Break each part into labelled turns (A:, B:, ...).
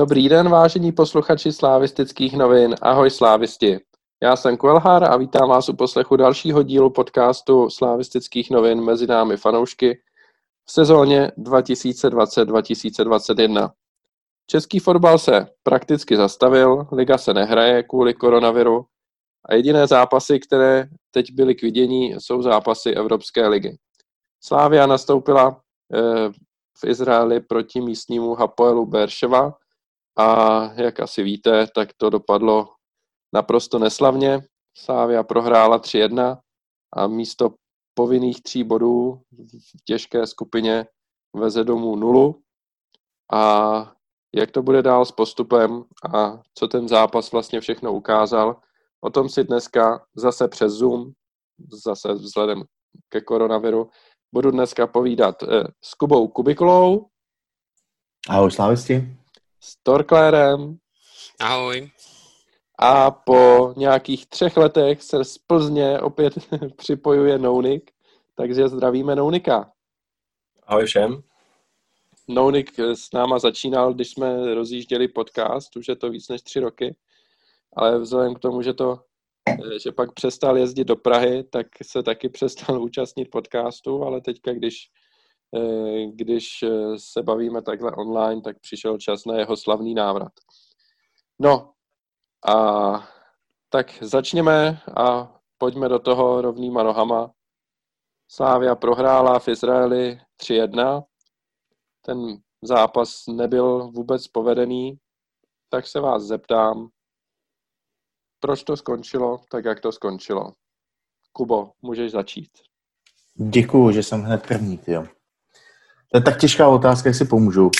A: Dobrý den, vážení posluchači slávistických novin. Ahoj slávisti. Já jsem Kvelhár a vítám vás u poslechu dalšího dílu podcastu slávistických novin mezi námi fanoušky v sezóně 2020-2021. Český fotbal se prakticky zastavil, liga se nehraje kvůli koronaviru a jediné zápasy, které teď byly k vidění, jsou zápasy Evropské ligy. Slávia nastoupila eh, v Izraeli proti místnímu Hapoelu Berševa a jak asi víte, tak to dopadlo naprosto neslavně. Slávia prohrála 3-1 a místo povinných tří bodů v těžké skupině veze domů nulu. A jak to bude dál s postupem a co ten zápas vlastně všechno ukázal, o tom si dneska zase přes Zoom, zase vzhledem ke koronaviru, budu dneska povídat eh, s Kubou Kubikulou.
B: Ahoj slávisti.
A: S Torklérem.
C: Ahoj.
A: A po nějakých třech letech se z Plzně opět připojuje Nounik, takže zdravíme Nounika.
D: Ahoj všem.
A: Nounik s náma začínal, když jsme rozjížděli podcast, už je to víc než tři roky, ale vzhledem k tomu, že to že pak přestal jezdit do Prahy, tak se taky přestal účastnit podcastu, ale teďka, když, eh, když se bavíme takhle online, tak přišel čas na jeho slavný návrat. No a tak začněme a pojďme do toho rovnýma nohama. Slávia prohrála v Izraeli 3-1. Ten zápas nebyl vůbec povedený, tak se vás zeptám, proč to skončilo tak, jak to skončilo. Kubo, můžeš začít.
B: Děkuju, že jsem hned první, jo. To je tak těžká otázka, jak si pomůžu.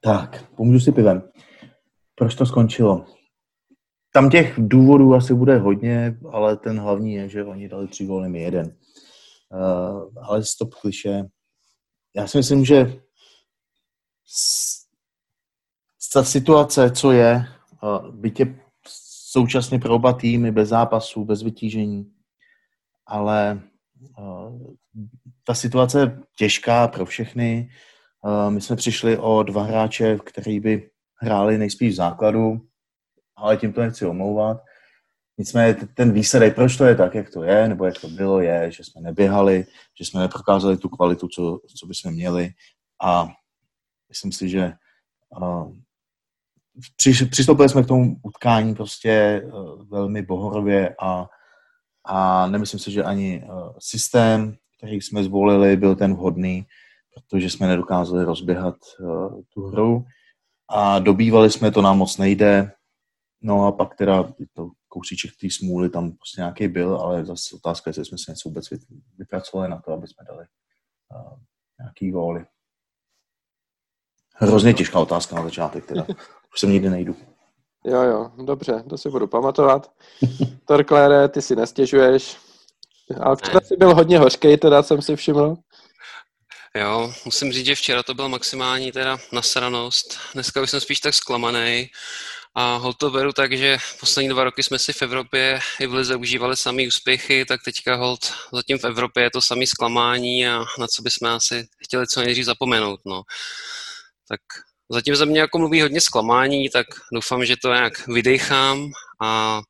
B: Tak, pomůžu si pivem. Proč to skončilo? Tam těch důvodů asi bude hodně, ale ten hlavní je, že oni dali tři góly, mi jeden. Uh, ale stop kliše. Já si myslím, že ta situace, co je, bytě současně pro oba týmy, bez zápasů, bez vytížení, ale ta situace je těžká pro všechny. My jsme přišli o dva hráče, který by hráli nejspíš v základu, ale tím to nechci omlouvat. Nicméně ten výsledek, proč to je tak, jak to je, nebo jak to bylo, je, že jsme neběhali, že jsme neprokázali tu kvalitu, co, co bychom měli a myslím si, že přistoupili jsme k tomu utkání prostě uh, velmi bohorově a, a nemyslím si, že ani uh, systém, který jsme zvolili, byl ten vhodný, protože jsme nedokázali rozběhat uh, tu hru a dobývali jsme, to nám moc nejde, no a pak teda to kousíček té smůly tam prostě nějaký byl, ale zase otázka je, jestli jsme se něco vůbec vypracovali na to, aby jsme dali uh, nějaký góly. Hrozně těžká otázka na začátek teda. Už sem nikdy nejdu.
A: Jo, jo, dobře, to si budu pamatovat. Torklére, ty si nestěžuješ. Ale včera jsi byl hodně hořký, teda jsem si všiml.
C: Jo, musím říct, že včera to byla maximální teda nasranost. Dneska už jsem spíš tak zklamaný. A hol to beru tak, že poslední dva roky jsme si v Evropě i v Lize užívali samý úspěchy, tak teďka hold zatím v Evropě je to samý zklamání a na co bychom asi chtěli co nejdřív zapomenout. No. Tak zatím za mě jako mluví hodně zklamání, tak doufám, že to nějak vydechám a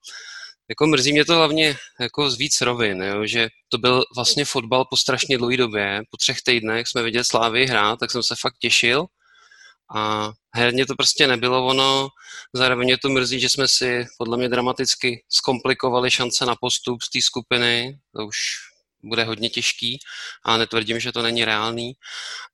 C: jako mrzí mě to hlavně jako z víc rovin, jo, že to byl vlastně fotbal po strašně dlouhé době, po třech týdnech jsme viděli Slávy hrát, tak jsem se fakt těšil a herně to prostě nebylo ono, zároveň mě to mrzí, že jsme si podle mě dramaticky zkomplikovali šance na postup z té skupiny, to už bude hodně těžký a netvrdím, že to není reálný.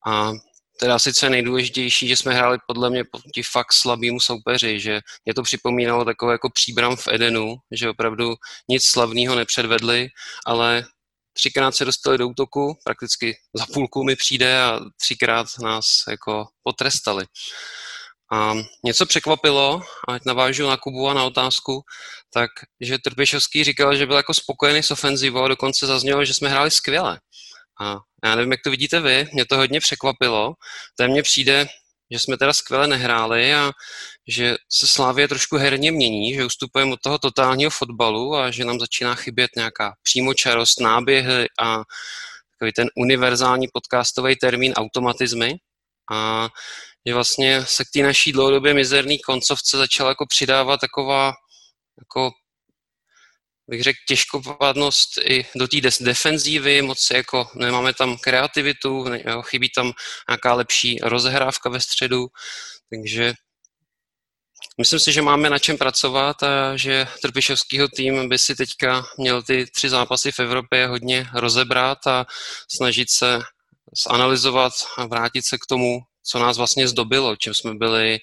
C: A teda sice nejdůležitější, že jsme hráli podle mě proti fakt slabému soupeři, že mě to připomínalo takové jako příbram v Edenu, že opravdu nic slavného nepředvedli, ale třikrát se dostali do útoku, prakticky za půlku mi přijde a třikrát nás jako potrestali. A něco překvapilo, ať navážu na Kubu a na otázku, tak, že Trpěšovský říkal, že byl jako spokojený s ofenzivou a dokonce zaznělo, že jsme hráli skvěle. A já nevím, jak to vidíte vy, mě to hodně překvapilo. To mně přijde, že jsme teda skvěle nehráli a že se Slávě trošku herně mění, že ustupujeme od toho totálního fotbalu a že nám začíná chybět nějaká přímočarost, náběhy a takový ten univerzální podcastový termín automatizmy a že vlastně se k té naší dlouhodobě mizerný koncovce začala jako přidávat taková jako bych řekl, těžkopádnost i do té defenzívy, moc jako nemáme tam kreativitu, ne, chybí tam nějaká lepší rozehrávka ve středu, takže myslím si, že máme na čem pracovat a že Trpišovskýho tým by si teďka měl ty tři zápasy v Evropě hodně rozebrat a snažit se zanalizovat a vrátit se k tomu, co nás vlastně zdobilo, čím jsme byli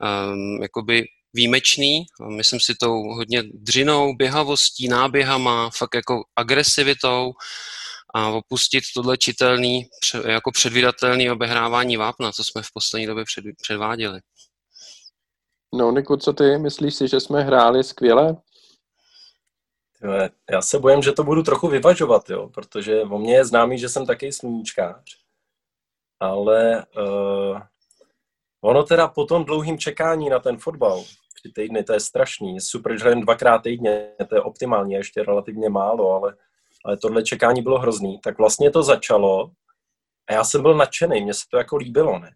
C: um, jakoby výjimečný, myslím si tou hodně dřinou, běhavostí, náběhama, fakt jako agresivitou a opustit tohle čitelný, jako předvídatelný obehrávání vápna, co jsme v poslední době před, předváděli.
A: No, Niku, co ty? Myslíš si, že jsme hráli skvěle?
D: Já se bojím, že to budu trochu vyvažovat, jo, protože o mně je známý, že jsem taky sluníčkář. Ale uh, Ono teda po tom dlouhým čekání na ten fotbal, tři týdny, to je strašný. Super, že jen dvakrát týdně, to je optimální, ještě relativně málo, ale, ale tohle čekání bylo hrozný. Tak vlastně to začalo a já jsem byl nadšený, mně se to jako líbilo, ne?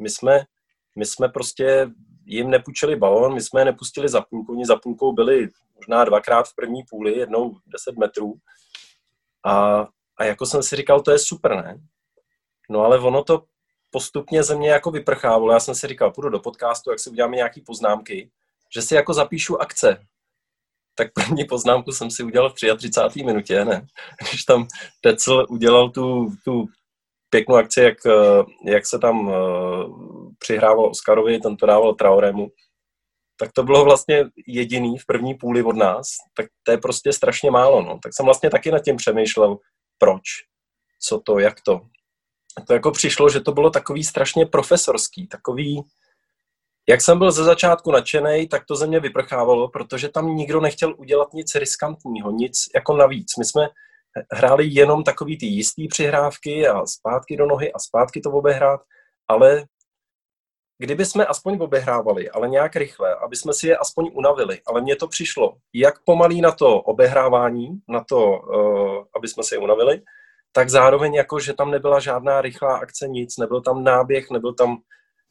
D: My jsme, my jsme prostě jim nepůjčili balon, my jsme je nepustili za půlku, oni za půlkou byli možná dvakrát v první půli, jednou 10 metrů. A, a jako jsem si říkal, to je super, ne? No ale ono to postupně ze mě jako vyprchávalo. Já jsem si říkal, půjdu do podcastu, jak si uděláme nějaký poznámky, že si jako zapíšu akce. Tak první poznámku jsem si udělal v 33. minutě, ne? Když tam Tecl udělal tu, tu pěknou akci, jak, jak se tam uh, přihrával Oscarovi, ten to dával Traoremu, tak to bylo vlastně jediný v první půli od nás, tak to je prostě strašně málo, no. Tak jsem vlastně taky nad tím přemýšlel, proč, co to, jak to to jako přišlo, že to bylo takový strašně profesorský, takový, jak jsem byl ze začátku nadšený, tak to ze mě vyprchávalo, protože tam nikdo nechtěl udělat nic riskantního, nic jako navíc. My jsme hráli jenom takový ty jistý přihrávky a zpátky do nohy a zpátky to obehrát, ale kdyby jsme aspoň obehrávali, ale nějak rychle, aby jsme si je aspoň unavili, ale mně to přišlo, jak pomalý na to obehrávání, na to, uh, aby jsme si je unavili, tak zároveň jako, že tam nebyla žádná rychlá akce, nic, nebyl tam náběh, nebyl tam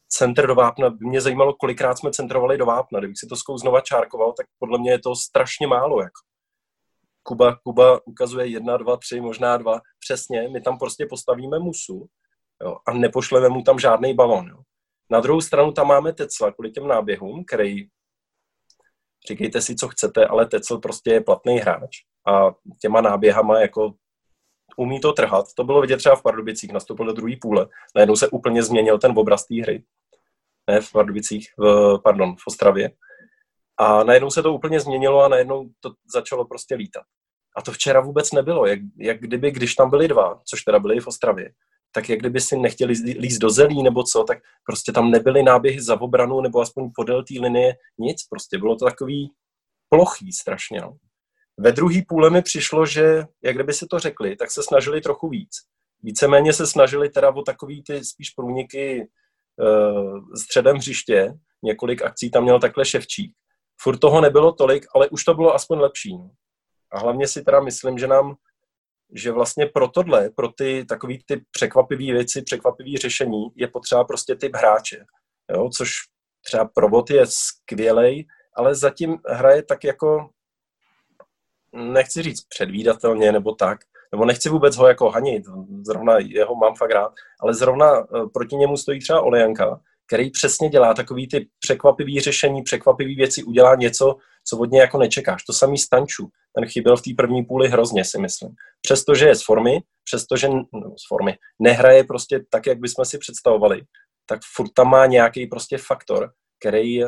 D: centr do vápna. Mě zajímalo, kolikrát jsme centrovali do vápna. Kdybych si to zkou znova čárkoval, tak podle mě je to strašně málo. Jako. Kuba, Kuba ukazuje jedna, dva, tři, možná dva. Přesně, my tam prostě postavíme musu jo, a nepošleme mu tam žádný balon. Jo. Na druhou stranu tam máme Tecla kvůli těm náběhům, který říkejte si, co chcete, ale Tecel prostě je platný hráč a těma náběhama jako umí to trhat. To bylo vidět třeba v Pardubicích, nastoupil do druhé půle. Najednou se úplně změnil ten obraz té hry. Ne v Pardubicích, v, pardon, v Ostravě. A najednou se to úplně změnilo a najednou to začalo prostě lítat. A to včera vůbec nebylo. Jak, jak kdyby, když tam byli dva, což teda byli v Ostravě, tak jak kdyby si nechtěli líst do zelí nebo co, tak prostě tam nebyly náběhy za obranu nebo aspoň podél té linie, nic. Prostě bylo to takový plochý strašně. No. Ve druhé půle mi přišlo, že jak kdyby si to řekli, tak se snažili trochu víc. Víceméně se snažili teda o takový ty spíš průniky uh, středem hřiště. Několik akcí tam měl takhle Ševčík. Furt toho nebylo tolik, ale už to bylo aspoň lepší. No. A hlavně si teda myslím, že nám že vlastně pro tohle, pro ty takový ty překvapivé věci, překvapivé řešení je potřeba prostě typ hráče. Jo? Což třeba Probot je skvělej, ale zatím hraje tak jako nechci říct předvídatelně nebo tak, nebo nechci vůbec ho jako hanit, zrovna jeho mám fakt rád, ale zrovna eh, proti němu stojí třeba Olejanka, který přesně dělá takový ty překvapivý řešení, překvapivý věci, udělá něco, co od něj jako nečekáš. To samý Stanču, ten chyběl v té první půli hrozně, si myslím. Přestože je z formy, přestože no, z formy, nehraje prostě tak, jak bychom si představovali, tak furt tam má nějaký prostě faktor, který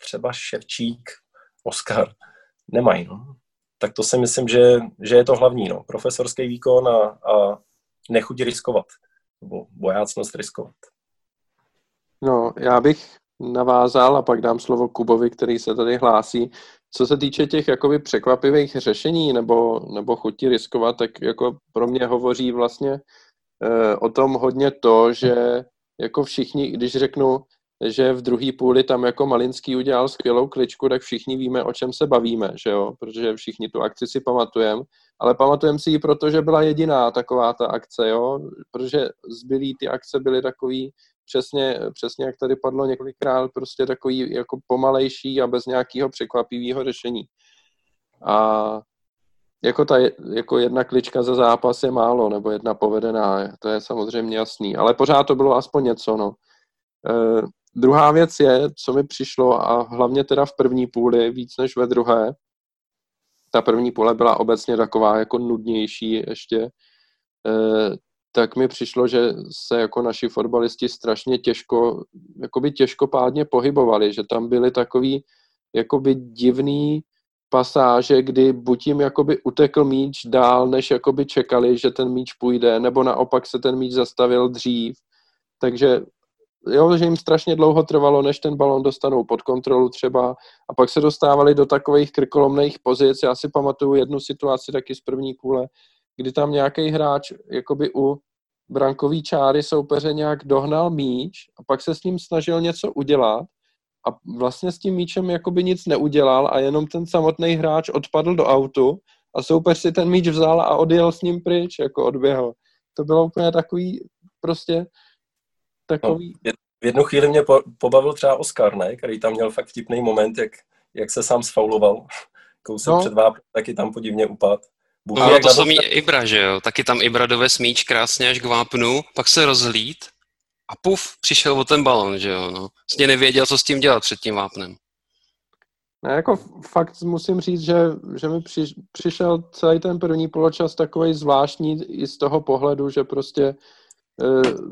D: třeba Ševčík, Oscar nemají. No tak to si myslím, že, že je to hlavní. No. Profesorský výkon a, a nechuť riskovat, nebo bojácnost riskovat.
A: No, já bych navázal a pak dám slovo Kubovi, který se tady hlásí. Co se týče těch jakoby překvapivých řešení nebo, nebo chutí riskovat, tak jako pro mě hovoří vlastně e, o tom hodně to, že jako všichni, když řeknu, že v druhé půli tam jako Malinský udělal skvělou kličku, tak všichni víme, o čem se bavíme, že jo? protože všichni tu akci si pamatujeme ale pamatujeme si ji, protože byla jediná taková ta akce, jo, protože zbylý ty akce byly takový přesně, přesně jak tady padlo několikrát, prostě takový jako pomalejší a bez nějakého překvapivého řešení. A jako, ta, jako jedna klička za zápas je málo, nebo jedna povedená, to je samozřejmě jasný, ale pořád to bylo aspoň něco, no. E, druhá věc je, co mi přišlo, a hlavně teda v první půli, víc než ve druhé, ta první půle byla obecně taková jako nudnější ještě, e, tak mi přišlo, že se jako naši fotbalisti strašně těžko, jakoby těžkopádně pohybovali, že tam byly takový jakoby divný pasáže, kdy buď jim jakoby utekl míč dál, než jakoby čekali, že ten míč půjde, nebo naopak se ten míč zastavil dřív. Takže jo, že jim strašně dlouho trvalo, než ten balon dostanou pod kontrolu třeba a pak se dostávali do takových krkolomných pozic. Já si pamatuju jednu situaci taky z první půle, kdy tam nějaký hráč jakoby u brankový čáry soupeře nějak dohnal míč a pak se s ním snažil něco udělat a vlastně s tím míčem jakoby nic neudělal a jenom ten samotný hráč odpadl do autu a soupeř si ten míč vzal a odjel s ním pryč, jako odběhl. To bylo úplně takový prostě takový...
D: No, v jednu chvíli mě po, pobavil třeba Oscar, ne? který tam měl fakt vtipný moment, jak, jak se sám sfauloval. Kousek no. před vápem, taky tam podivně upad.
C: Bůh no, to samý Ibra, že jo? Taky tam Ibra dovez míč krásně až k vápnu, pak se rozhlíd a puf, přišel o ten balon, že jo? No. Vlastně nevěděl, co s tím dělat před tím vápnem.
A: Ne, jako fakt musím říct, že, že mi při, přišel celý ten první poločas takový zvláštní i z toho pohledu, že prostě e,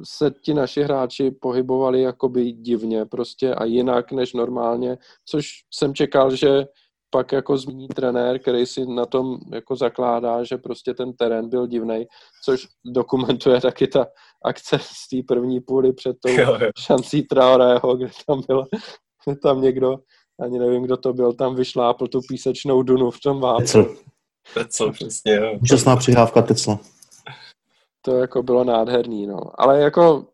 A: se ti naši hráči pohybovali jakoby divně prostě a jinak než normálně, což jsem čekal, že pak jako zmíní trenér, který si na tom jako zakládá, že prostě ten terén byl divný, což dokumentuje taky ta akce z té první půly před tou jo, jo. šancí Traorého, kde tam byl tam někdo, ani nevím, kdo to byl, tam vyšlápl tu písečnou dunu v tom vápnu.
D: Tecl. Tecl, přesně, jo.
B: Úžasná přihrávka Tecla.
A: To jako bylo nádherný, no. Ale jako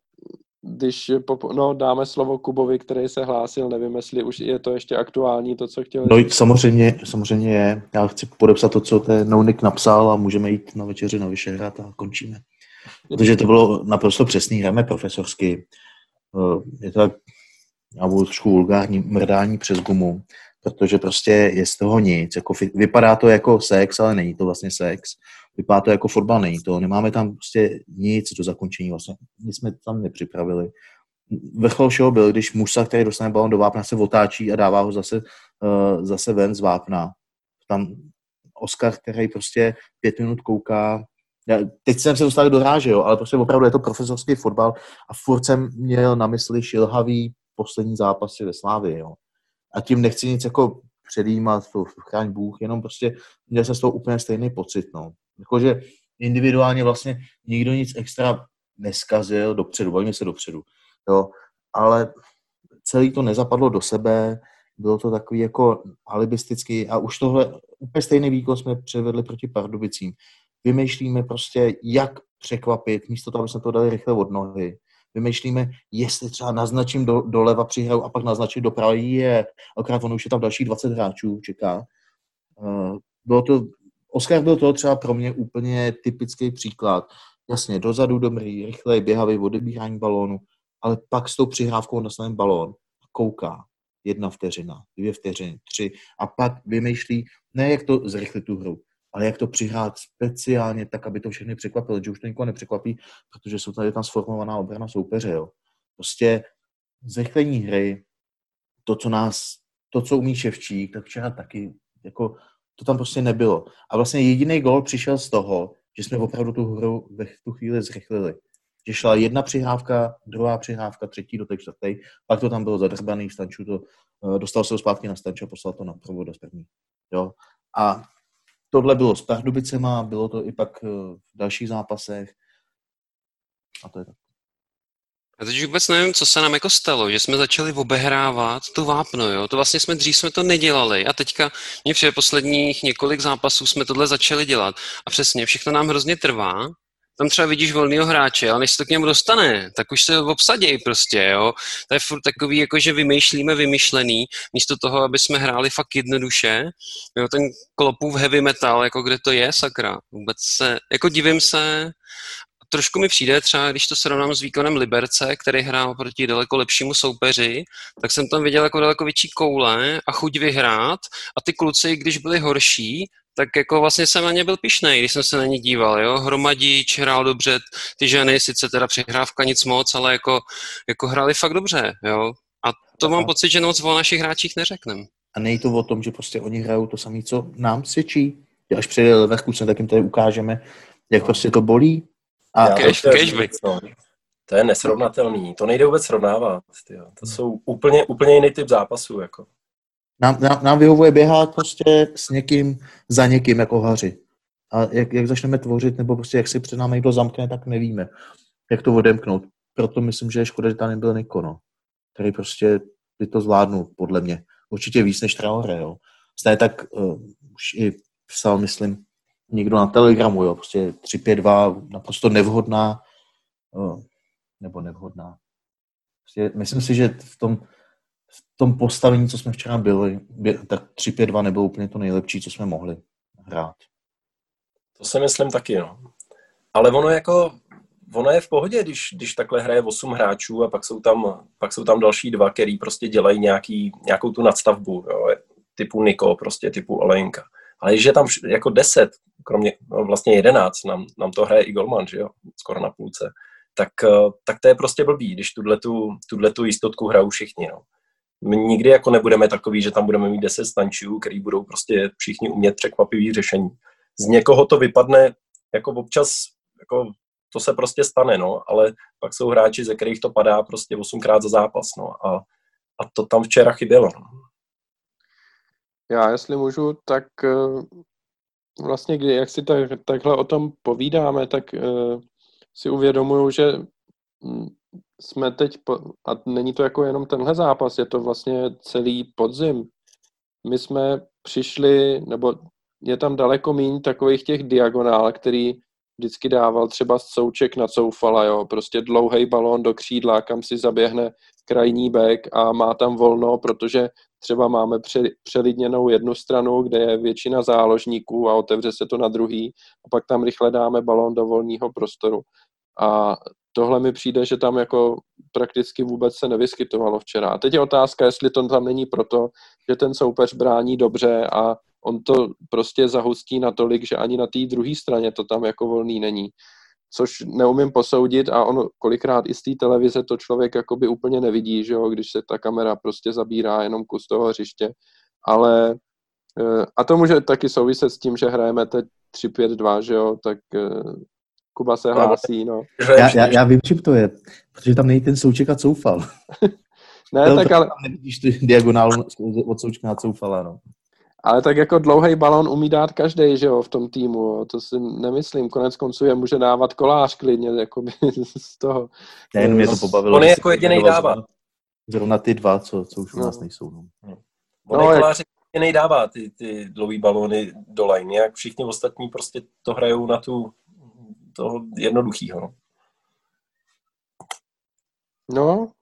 A: když no, dáme slovo Kubovi, který se hlásil, nevím, jestli už je to ještě aktuální, to, co chtěl
B: No samozřejmě, samozřejmě je. Já chci podepsat to, co ten Nounik napsal a můžeme jít na večeři na Vyšehrad a končíme. Protože to bylo naprosto přesný, hrajeme profesorsky. Eh, je to tak, já budu trošku vulgární, mrdání přes gumu, protože prostě je z toho nic. Jako, vypadá to jako sex, ale není to vlastně sex vypadá to jako fotbal, není to, nemáme tam prostě nic do zakončení, vlastně nic jsme tam nepřipravili. Vrchol všeho byl, když Musa, který dostane balon do vápna, se otáčí a dává ho zase, uh, zase ven z vápna. Tam Oscar, který prostě pět minut kouká, já, teď jsem se dostal do ráže, jo, ale prostě opravdu je to profesorský fotbal a furt jsem měl na mysli šilhavý poslední zápasy ve Slávě, jo. A tím nechci nic jako předjímat, chráň Bůh, jenom prostě měl jsem z toho úplně stejný pocit, no. Jakože individuálně vlastně nikdo nic extra neskazil dopředu, bavíme se dopředu, jo, ale celý to nezapadlo do sebe, bylo to takový jako alibistický a už tohle úplně stejný výkon jsme převedli proti Pardubicím. Vymýšlíme prostě, jak překvapit, místo toho, aby jsme to dali rychle od nohy. Vymýšlíme, jestli třeba naznačím do, doleva přihraju a pak naznačím doprava je, akorát ono už je tam dalších 20 hráčů, čeká. Uh, bylo to Oscar byl to třeba pro mě úplně typický příklad. Jasně, dozadu dobrý, rychlej, běhavý, odebírání balónu, ale pak s tou přihrávkou dostane balón a kouká. Jedna vteřina, dvě vteřiny, tři a pak vymýšlí, ne jak to zrychlit tu hru, ale jak to přihrát speciálně tak, aby to všechny překvapilo, že už to nikoho nepřekvapí, protože jsou tady tam sformovaná obrana soupeře. Jo. Prostě zrychlení hry, to, co nás, to, co umí Ševčík, tak včera taky jako to tam prostě nebylo. A vlastně jediný gol přišel z toho, že jsme opravdu tu hru ve tu chvíli zrychlili. Že šla jedna přihrávka, druhá přihrávka, třetí do té čtvrté, pak to tam bylo zadrbaný, Stanču to, eh, dostal se zpátky na Stanču a poslal to na provoda z první. Jo? A tohle bylo s Pardubicema, bylo to i pak eh, v dalších zápasech. A to je tak.
C: Já teď vůbec nevím, co se nám jako stalo, že jsme začali obehrávat to vápno, jo. To vlastně jsme dřív jsme to nedělali a teďka mě vše posledních několik zápasů jsme tohle začali dělat. A přesně, všechno nám hrozně trvá, tam třeba vidíš volného hráče, ale než se to k němu dostane, tak už se obsadějí prostě, jo. To je furt takový, jako že vymýšlíme vymyšlený, místo toho, aby jsme hráli fakt jednoduše. Jo, ten klopův heavy metal, jako kde to je, sakra. Vůbec se, jako divím se, trošku mi přijde třeba, když to srovnám s výkonem Liberce, který hrál proti daleko lepšímu soupeři, tak jsem tam viděl jako daleko větší koule a chuť vyhrát a ty kluci, když byli horší, tak jako vlastně jsem na ně byl pišnej, když jsem se na ně díval, jo, Hromadič hrál dobře, ty ženy, sice teda přihrávka nic moc, ale jako, jako hráli fakt dobře, jo, a to mám pocit, že moc o našich hráčích neřeknem.
B: A nejde to o tom, že prostě oni hrajou to samé, co nám svědčí. Až přijde Leverkusen, tak jim tady ukážeme, jak prostě to bolí.
D: A cash, to, cash no. to je nesrovnatelný, to nejde vůbec srovnávat. Tyjo. To jsou úplně, úplně jiný typ zápasů. Jako.
B: Nám, nám, nám vyhovuje běhat prostě s někým za někým jako haři. A jak, jak začneme tvořit, nebo prostě jak si před námi někdo zamkne, tak nevíme, jak to odemknout. Proto myslím, že je škoda, že tam nebyl Niko, no. který prostě by to zvládnul, podle mě. Určitě víc než Traore, jo. Stejně tak uh, už i psal, myslím, někdo na Telegramu, jo, prostě 3-5-2, naprosto nevhodná, nebo nevhodná. Prostě myslím si, že v tom, v tom postavení, co jsme včera byli, tak 3-5-2 nebylo úplně to nejlepší, co jsme mohli hrát.
D: To si myslím taky, no. Ale ono jako, ono je v pohodě, když, když takhle hraje 8 hráčů a pak jsou tam, pak jsou tam další dva, který prostě dělají nějaký, nějakou tu nadstavbu, jo, typu Niko, prostě typu Olejnka. Ale když je tam jako 10, kromě no vlastně 11, nám, nám to hraje i Golman, že jo, skoro na půlce, tak, tak to je prostě blbý, když tuhle tu jistotku hrajou všichni, no. My nikdy jako nebudeme takový, že tam budeme mít 10 stančů, který budou prostě všichni umět překvapivý řešení. Z někoho to vypadne jako občas, jako to se prostě stane, no, ale pak jsou hráči, ze kterých to padá prostě osmkrát za zápas, no, a, a to tam včera chybělo. No.
A: Já, jestli můžu, tak eh, vlastně, kdy, jak si tak, takhle o tom povídáme, tak uh, si uvědomuju, že hm, jsme teď, po, a není to jako jenom tenhle zápas, je to vlastně celý podzim. My jsme přišli, nebo je tam daleko méně takových těch diagonál, který vždycky dával třeba souček na coufala, jo, prostě dlouhý balón do křídla, kam si zaběhne krajní bek a má tam volno, protože třeba máme přelidněnou jednu stranu, kde je většina záložníků a otevře se to na druhý a pak tam rychle dáme balón do volného prostoru. A tohle mi přijde, že tam jako prakticky vůbec se nevyskytovalo včera. A teď je otázka, jestli to tam není proto, že ten soupeř brání dobře a on to prostě zahustí natolik, že ani na té druhé straně to tam jako volný není. Což neumím posoudit a ono kolikrát i z té televize to člověk jakoby úplně nevidí, že jo, když se ta kamera prostě zabírá jenom kus toho hřiště. Ale eh, a to může taky souviset s tím, že hrajeme teď 3-5-2, že jo, tak eh, Kuba se hlásí, no.
B: Já, já, já vím, čím to je, protože tam není ten souček a coufal.
A: ne, tak ale...
B: Nevidíš tu diagonálu od součka na coufala, no.
A: Ale tak jako dlouhý balon umí dát každý, že jo, v tom týmu, jo. to si nemyslím. Konec konců je může dávat kolář klidně, jakoby z toho.
B: Jenom mě to pobavilo.
D: On je jako jediný dává.
B: Zrovna ty dva, co, co už u no. nás nejsou. No.
D: On no, je kolář jediný dává ty, ty dlouhý balóny do line, jak všichni ostatní prostě to hrajou na tu toho jednoduchýho. No.
A: no,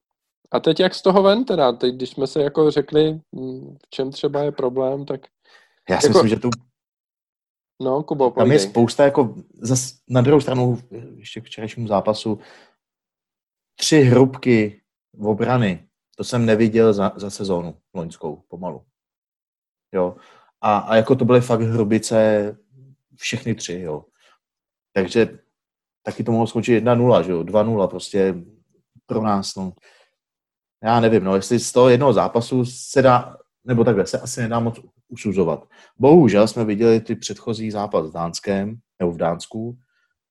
A: a teď jak z toho ven teda? Teď, když jsme se jako řekli, hm, v čem třeba je problém, tak...
B: Já si jako... myslím, že tu...
A: No, Kubo,
B: Tam je spousta jako... Zas na druhou stranu, ještě k včerejšímu zápasu, tři hrubky v obrany, to jsem neviděl za, za sezónu loňskou, pomalu. Jo. A, a jako to byly fakt hrubice všechny tři, jo. Takže taky to mohlo skončit 1-0, že jo, 2-0 prostě pro nás, no já nevím, no, jestli z toho jednoho zápasu se dá, nebo takhle, se asi nedá moc usuzovat. Bohužel jsme viděli ty předchozí zápas v Dánském, nebo v Dánsku,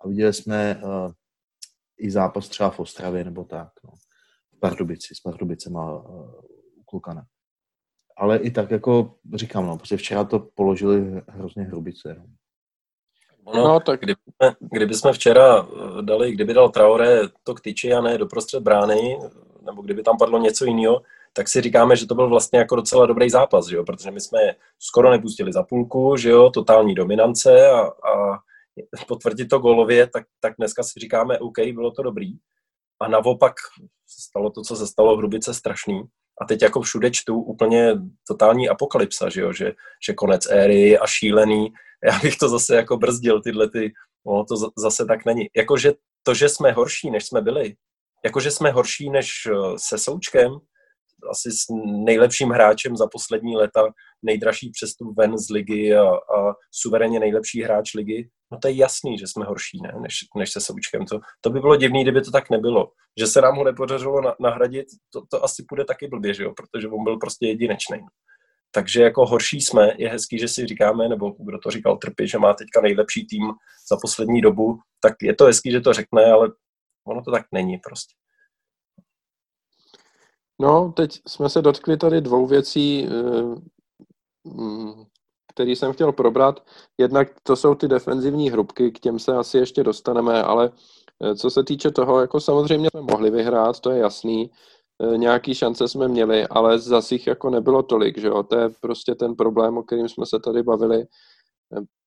B: a viděli jsme uh, i zápas třeba v Ostravě, nebo tak, no. V Pardubici, s Pardubicema uh, u Klukana. Ale i tak, jako říkám, no, protože včera to položili hrozně hrubice. No.
D: No, no tak... kdyby, jsme, kdyby jsme včera dali, kdyby dal Traore to k tyči a ne doprostřed brány, nebo kdyby tam padlo něco jiného, tak si říkáme, že to byl vlastně jako docela dobrý zápas, že jo? protože my jsme skoro nepustili za půlku, že jo, totální dominance a, a potvrdit to golově, tak, tak dneska si říkáme, OK, bylo to dobrý. A naopak stalo to, co se stalo, Hrubice strašný. A teď jako všude čtu úplně totální apokalypsa, že, jo? Že, že konec éry a šílený. Já bych to zase jako brzdil, tyhle ty, no to zase tak není. Jakože to, že jsme horší, než jsme byli, jakože jsme horší než eh, se Součkem, asi s nejlepším hráčem za poslední leta, nejdražší přestup ven z ligy a, a suverénně nejlepší hráč ligy, no to je jasný, že jsme horší ne? Než, než se Součkem. To, to by bylo divný, kdyby to tak nebylo. Že se nám ho nepodařilo na, nahradit, to, to asi půjde taky blbě, že jo? protože on byl prostě jedinečný. Takže jako horší jsme, je hezký, že si říkáme, nebo kdo to říkal Trpy, že má teďka nejlepší tým za poslední dobu, tak je to hezký, že to řekne, ale ono to tak není prostě.
A: No, teď jsme se dotkli tady dvou věcí, eh, mm, které jsem chtěl probrat. Jednak to jsou ty defenzivní hrubky, k těm se asi ještě dostaneme, ale eh, co se týče toho, jako samozřejmě jsme mohli vyhrát, to je jasný. Eh, nějaký šance jsme měli, ale zase jich jako nebylo tolik, že jo? To je prostě ten problém, o kterým jsme se tady bavili.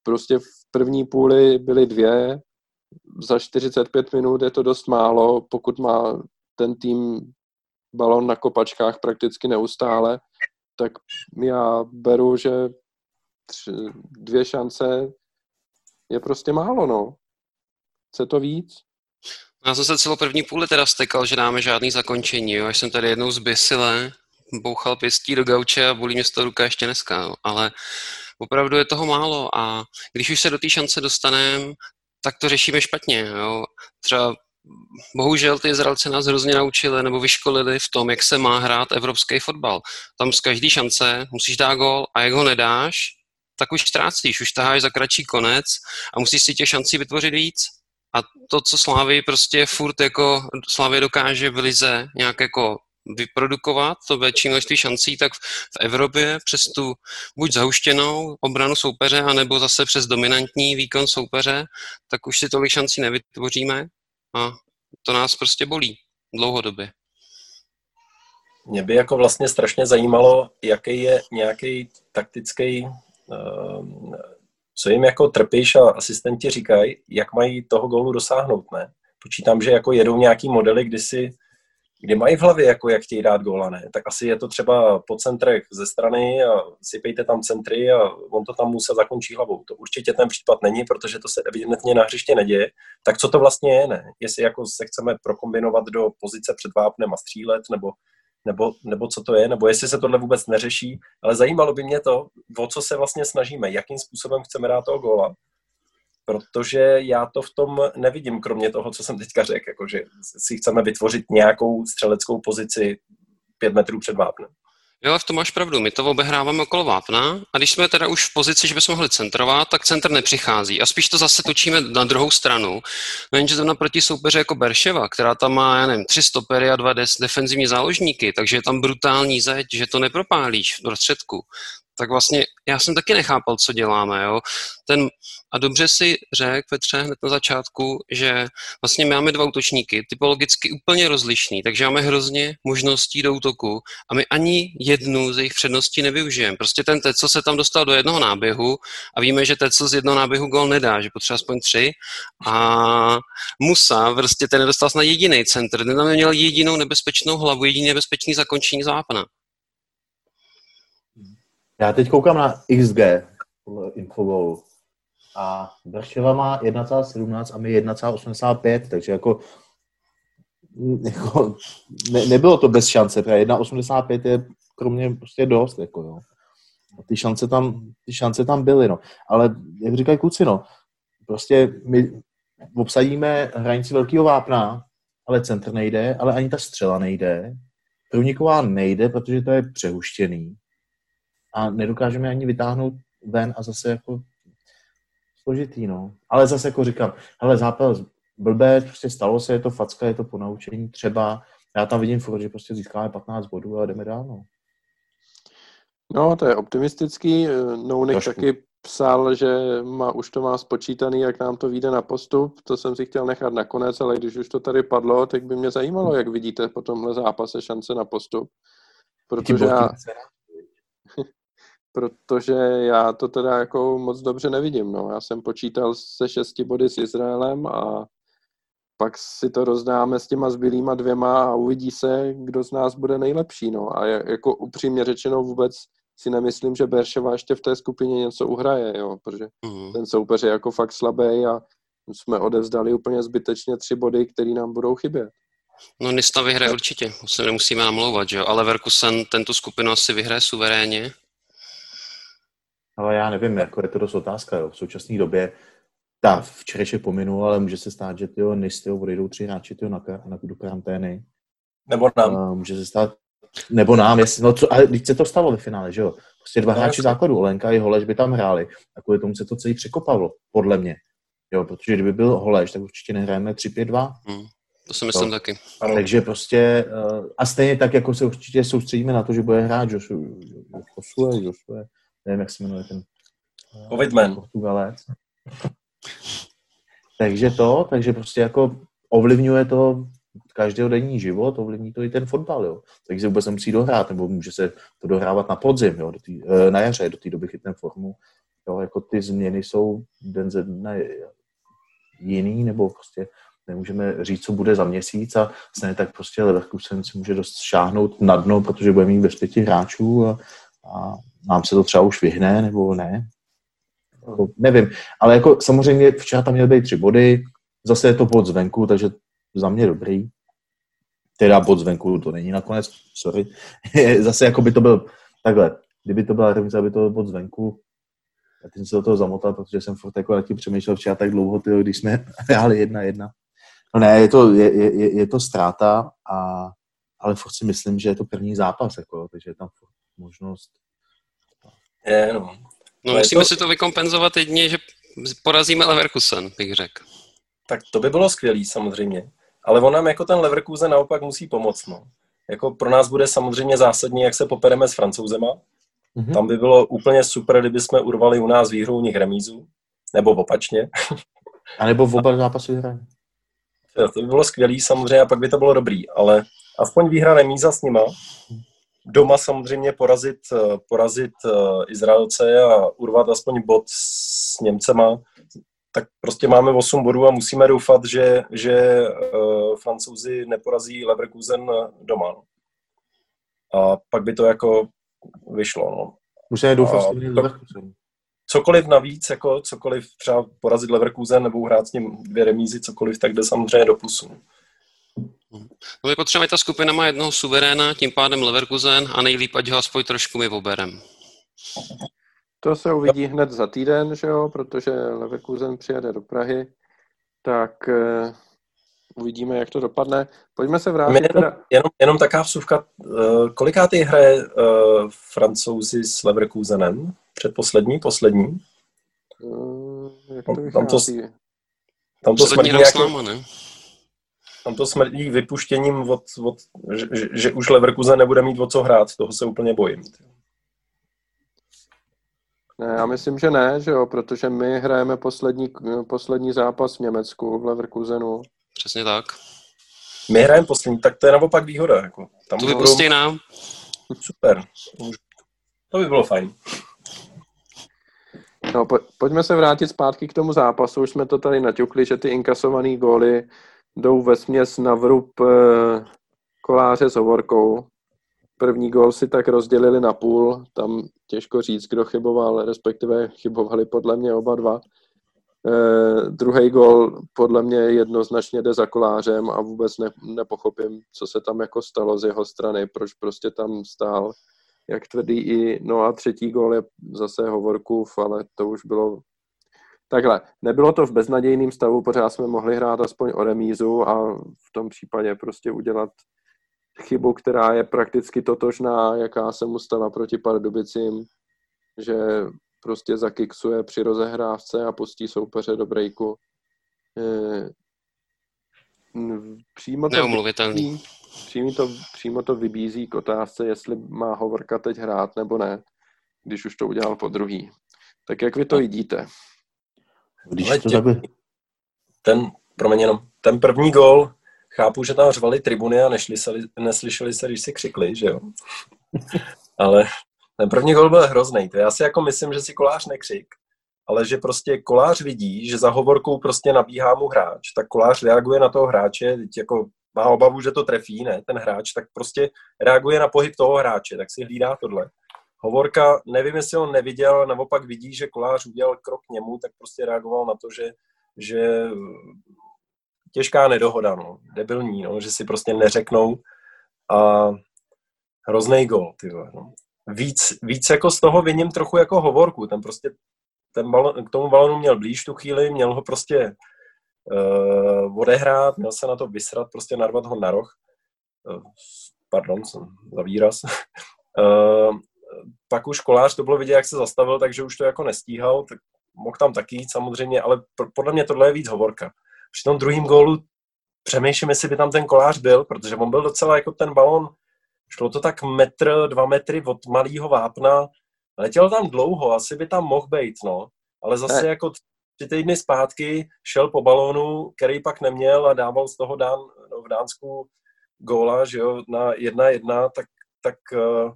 A: Prostě v první půli byly dvě, za 45 minut je to dost málo, pokud má ten tým balon na kopačkách prakticky neustále, tak já beru, že tři, dvě šance je prostě málo, no. Chce to víc?
C: Já jsem se celou první půli teda stekal, že dáme žádný zakončení, jo. Až jsem tady jednou zbysile bouchal pěstí do gauče a bolí mě z toho ruka ještě dneska, jo. ale opravdu je toho málo a když už se do té šance dostaneme, tak to řešíme špatně. Jo. Třeba bohužel ty Izraelci nás hrozně naučili nebo vyškolili v tom, jak se má hrát evropský fotbal. Tam z každé šance musíš dát gol a jak ho nedáš, tak už ztrácíš, už taháš za kratší konec a musíš si těch šancí vytvořit víc. A to, co Slávy prostě furt jako Slávy dokáže v lize nějak jako vyprodukovat to větší množství šancí, tak v Evropě přes tu buď zahuštěnou obranu soupeře, anebo zase přes dominantní výkon soupeře, tak už si tolik šancí nevytvoříme a to nás prostě bolí dlouhodobě.
D: Mě by jako vlastně strašně zajímalo, jaký je nějaký taktický, ehm, co jim jako trpíš a asistenti říkají, jak mají toho gólu dosáhnout, ne? Počítám, že jako jedou nějaký modely, kdy si kdy mají v hlavě, jako jak chtějí dát góla, ne? Tak asi je to třeba po centrech ze strany a sypejte tam centry a on to tam musí zakončí hlavou. To určitě ten případ není, protože to se evidentně na hřiště neděje. Tak co to vlastně je, ne? Jestli jako se chceme prokombinovat do pozice před vápnem a střílet, nebo, nebo, nebo co to je, nebo jestli se tohle vůbec neřeší. Ale zajímalo by mě to, o co se vlastně snažíme, jakým způsobem chceme dát toho góla protože já to v tom nevidím, kromě toho, co jsem teďka řekl, jako že si chceme vytvořit nějakou střeleckou pozici pět metrů před vápnem.
C: Jo, v tom máš pravdu. My to obehráváme okolo vápna a když jsme teda už v pozici, že bychom mohli centrovat, tak centr nepřichází. A spíš to zase točíme na druhou stranu. No jenže to naproti soupeře jako Berševa, která tam má, já nevím, tři stopery a dva defenzivní záložníky, takže je tam brutální zeď, že to nepropálíš v prostředku tak vlastně já jsem taky nechápal, co děláme. Jo? Ten, a dobře si řekl Petře hned na začátku, že vlastně máme dva útočníky, typologicky úplně rozlišný, takže máme hrozně možností do útoku a my ani jednu z jejich předností nevyužijeme. Prostě ten co se tam dostal do jednoho náběhu a víme, že co z jednoho náběhu gol nedá, že potřeba aspoň tři a Musa, prostě ten nedostal na jediný centr, ten tam měl jedinou nebezpečnou hlavu, jediný nebezpečný zakončení zápna.
B: Já teď koukám na XG a Brševa má 1,17 a my 1,85, takže jako, jako ne, nebylo to bez šance, 1,85 je pro mě prostě dost, jako jo. A ty šance tam, ty šance tam byly, no. Ale jak říkají kluci, no, prostě my obsadíme hranici velkého vápna, ale centr nejde, ale ani ta střela nejde. Průniková nejde, protože to je přehuštěný a nedokážeme ani vytáhnout ven a zase jako složitý, no. Ale zase jako říkám, hele, zápas blbé, prostě stalo se, je to facka, je to po naučení, třeba, já tam vidím furt, že prostě získáme 15 bodů a jdeme dál, no.
A: No, to je optimistický. Nounik taky psal, že má, už to má spočítaný, jak nám to vyjde na postup. To jsem si chtěl nechat nakonec, ale když už to tady padlo, tak by mě zajímalo, jak vidíte po tomhle zápase šance na postup. Protože já, protože já to teda jako moc dobře nevidím. No. Já jsem počítal se šesti body s Izraelem a pak si to rozdáme s těma zbylýma dvěma a uvidí se, kdo z nás bude nejlepší. No. A jako upřímně řečeno vůbec si nemyslím, že Berševa ještě v té skupině něco uhraje, jo, protože mm. ten soupeř je jako fakt slabý a jsme odevzdali úplně zbytečně tři body, které nám budou chybět.
C: No Nista vyhraje určitě, se nemusíme namlouvat, že jo? ale Verkusen tento skupinu asi vyhraje suverénně.
B: Ale já nevím, jako je to dost otázka. Jo. V současné době ta včerejšek pominul, ale může se stát, že tyjo, Nisty odejdou tři hráči tyjo, na, na, do karantény.
D: Nebo nám.
B: Uh, může se stát, nebo nám, jestli, no co, ale teď se to stalo ve finále, že jo? Prostě dva no, hráči základu, Olenka i Holeš by tam hráli. A kvůli tomu se to celý překopalo, podle mě. Jo, protože kdyby byl Holeš, tak určitě nehrajeme 3-5-2. Hmm.
C: To si myslím to, taky.
B: Ano. Takže prostě, eh, a stejně tak, jako se určitě soustředíme na to, že bude hrát Joshua, Joshua, Joshua nevím, jak se jmenuje ten
D: eh, Covidman.
B: Portugalec. takže to, takže prostě jako ovlivňuje to denní život, ovlivní to i ten fotbal, jo. Takže se vůbec nemusí dohrát, nebo může se to dohrávat na podzim, jo, do tý, eh, na jaře, do té doby chytne formu. Jo, jako ty změny jsou den ze dne jiný, nebo prostě nemůžeme říct, co bude za měsíc a stejně tak prostě Leverkusen si může dost šáhnout na dno, protože bude mít bez pěti hráčů a, a nám se to třeba už vyhne, nebo ne. Jako, nevím, ale jako samozřejmě včera tam měly být tři body, zase je to bod zvenku, takže za mě dobrý. Teda bod zvenku to není nakonec, sorry. zase jako by to byl takhle, kdyby to byla remiza, by to byl bod zvenku, já teď se do toho zamotal, protože jsem furt jako tím přemýšlel včera tak dlouho, tyjo, když jsme hráli jedna jedna. No ne, je to, je, je, je to ztráta, a, ale furt si myslím, že je to první zápas, jako, takže je tam možnost.
D: Je, no.
C: No musíme to... si to vykompenzovat jedině, že porazíme Leverkusen, bych řekl.
D: Tak to by bylo skvělé samozřejmě. Ale on nám jako ten Leverkusen naopak musí pomoct. No. Jako pro nás bude samozřejmě zásadní, jak se popereme s francouzema. Mm-hmm. Tam by bylo úplně super, kdyby jsme urvali u nás výhru, u nich remízu. Nebo opačně.
B: A nebo v oba zápasy vyhrají.
D: To by bylo skvělý samozřejmě a pak by to bylo dobrý, ale aspoň výhra remíza s nima. Doma samozřejmě porazit, porazit eh, Izraelce a urvat aspoň bod s Němcema, tak prostě máme 8 bodů a musíme doufat, že, že uh, francouzi neporazí Leverkusen doma. No. A pak by to jako vyšlo. No.
B: Musíme doufat, že Leverkusen
D: cokoliv navíc, jako cokoliv třeba porazit Leverkusen nebo hrát s ním dvě remízy, cokoliv, tak jde samozřejmě do plusu.
C: No je potřeba, ta skupina má jednoho suveréna, tím pádem Leverkusen a nejlíp, ať ho aspoň trošku my oberem.
A: To se uvidí hned za týden, že jo, protože Leverkusen přijede do Prahy, tak uh, uvidíme, jak to dopadne. Pojďme se vrátit.
D: Jenom, teda... jenom, jenom taká vsuvka, uh, kolikátý hraje uh, francouzi s Leverkusenem? Předposlední, poslední?
A: Uh, jak to tam, to,
D: tam to smrdí nějaký, ne? Tam to smrdí vypuštěním, od, od, že, že, že už Leverkusen nebude mít o co hrát, toho se úplně bojím.
A: Ne, já myslím, že ne, že jo, protože my hrajeme poslední, poslední zápas v Německu, v Leverkusenu.
C: Přesně tak.
D: My hrajeme poslední, tak to je naopak výhoda. Jako.
C: Tam to vypustí budou... nám.
D: Super. To by bylo fajn.
A: No, po, pojďme se vrátit zpátky k tomu zápasu. Už jsme to tady naťukli, že ty inkasované góly jdou ve směs na vrub eh, koláře s hovorkou. První gól si tak rozdělili na půl, tam těžko říct, kdo chyboval, respektive chybovali podle mě oba dva. Eh, druhý gól podle mě jednoznačně jde za kolářem a vůbec ne, nepochopím, co se tam jako stalo z jeho strany, proč prostě tam stál jak tvrdý i, no a třetí gól je zase Hovorkův, ale to už bylo takhle. Nebylo to v beznadějným stavu, pořád jsme mohli hrát aspoň o remízu a v tom případě prostě udělat chybu, která je prakticky totožná, jaká se mu stala proti Pardubicím, že prostě zakiksuje při rozehrávce a pustí soupeře do breaku. Eh, přímo to,
C: Neumluvitelný.
A: Přímo to, přímo to vybízí k otázce, jestli má Hovorka teď hrát nebo ne, když už to udělal po druhý. Tak jak vy to vidíte?
B: Když to takhle...
D: Ten, promiň jenom, ten první gol, chápu, že tam řvali tribuny a nešli se, neslyšeli se, když si křikli, že jo? Ale Ten první gol byl hrozný. To já si jako myslím, že si kolář nekřik, ale že prostě kolář vidí, že za hovorkou prostě nabíhá mu hráč, tak kolář reaguje na toho hráče, teď jako má obavu, že to trefí, ne, ten hráč, tak prostě reaguje na pohyb toho hráče, tak si hlídá tohle. Hovorka, nevím, jestli on neviděl, naopak vidí, že kolář udělal krok k němu, tak prostě reagoval na to, že, že těžká nedohoda, no, debilní, no, že si prostě neřeknou a hrozný gol, ty no. Víc, víc jako z toho viním trochu jako hovorku, ten prostě ten balon, k tomu balonu měl blíž tu chvíli, měl ho prostě uh, odehrát, měl se na to vysrat, prostě narvat ho na roh. Uh, pardon, jsem za výraz. uh, pak už kolář to bylo vidět, jak se zastavil, takže už to jako nestíhal, tak mohl tam taky jít samozřejmě, ale podle mě tohle je víc hovorka. Při tom druhém gólu přemýšlím, jestli by tam ten kolář byl, protože on byl docela jako ten balon, šlo to tak metr, dva metry od malého vápna, letěl tam dlouho, asi by tam mohl být, no, ale zase ne. jako tři týdny zpátky šel po balónu, který pak neměl a dával z toho dán, no, v Dánsku góla, že jo, na jedna jedna, tak, tak uh,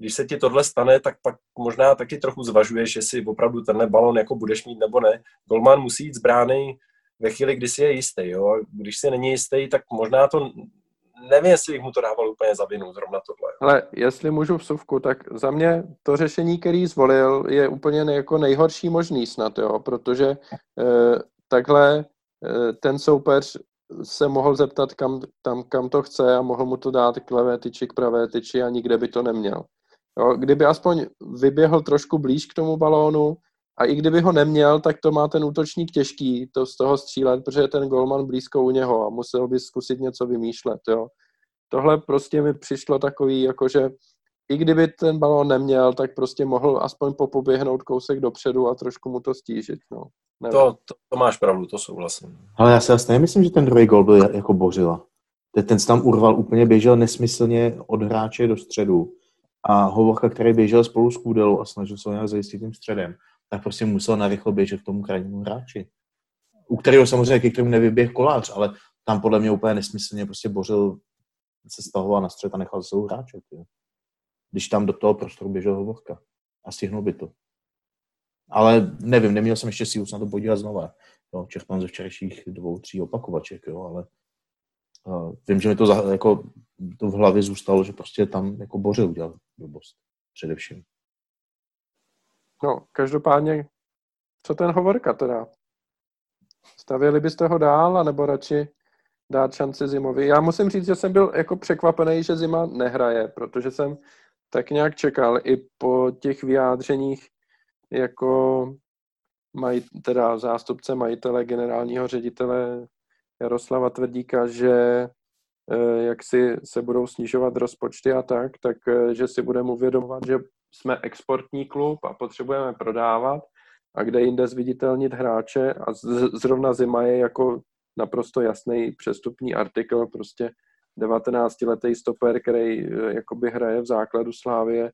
D: když se ti tohle stane, tak pak možná taky trochu zvažuješ, jestli opravdu tenhle balon jako budeš mít nebo ne. Golman musí jít z brány ve chvíli, kdy si je jistý. Jo? Když si není jistý, tak možná to nevím, jestli bych mu to dával úplně za vinu, zrovna tohle.
A: Ale jestli můžu v suvku, tak za mě to řešení, který zvolil, je úplně jako nejhorší možný snad, jo? protože eh, takhle eh, ten soupeř se mohl zeptat, kam, tam, kam to chce a mohl mu to dát k levé tyči, k pravé tyči a nikde by to neměl. Jo, kdyby aspoň vyběhl trošku blíž k tomu balónu a i kdyby ho neměl, tak to má ten útočník těžký to z toho střílet, protože je ten golman blízko u něho a musel by zkusit něco vymýšlet. Jo. Tohle prostě mi přišlo takový, jakože i kdyby ten balón neměl, tak prostě mohl aspoň popoběhnout kousek dopředu a trošku mu to stížit. No.
D: To, to, to máš pravdu, to souhlasím.
B: Ale já si vlastně nemyslím, že ten druhý gol byl jako bořila. Ten se tam urval úplně, běžel nesmyslně od hráče do středu a Hovorka, který běžel spolu s Kůdelou a snažil se ho nějak zajistit tím středem, tak prostě musel narychlo běžet k tomu krajnímu hráči. U kterého samozřejmě, ke kterému nevyběh kolář, ale tam podle mě úplně nesmyslně prostě bořil, se stahoval na střed a nechal se hráče. Když tam do toho prostoru běžel Hovorka. A stihnul by to. Ale nevím, neměl jsem ještě sílu na to podívat znova. Jo, ze včerejších dvou, tří opakovaček, jo, ale vím, že mi to, za, jako, to v hlavě zůstalo, že prostě tam jako Boře udělal blbost především.
A: No, každopádně, co ten Hovorka teda? Stavěli byste ho dál, anebo radši dát šanci Zimovi? Já musím říct, že jsem byl jako překvapený, že Zima nehraje, protože jsem tak nějak čekal i po těch vyjádřeních jako maj, teda zástupce majitele, generálního ředitele Jaroslava Tvrdíka, že eh, jak si se budou snižovat rozpočty a tak, tak eh, že si budeme uvědomovat, že jsme exportní klub a potřebujeme prodávat. A kde jinde zviditelnit hráče a zrovna zima je jako naprosto jasný přestupní artikl, prostě 19-letý stoper, který eh, jakoby hraje v základu Slávě,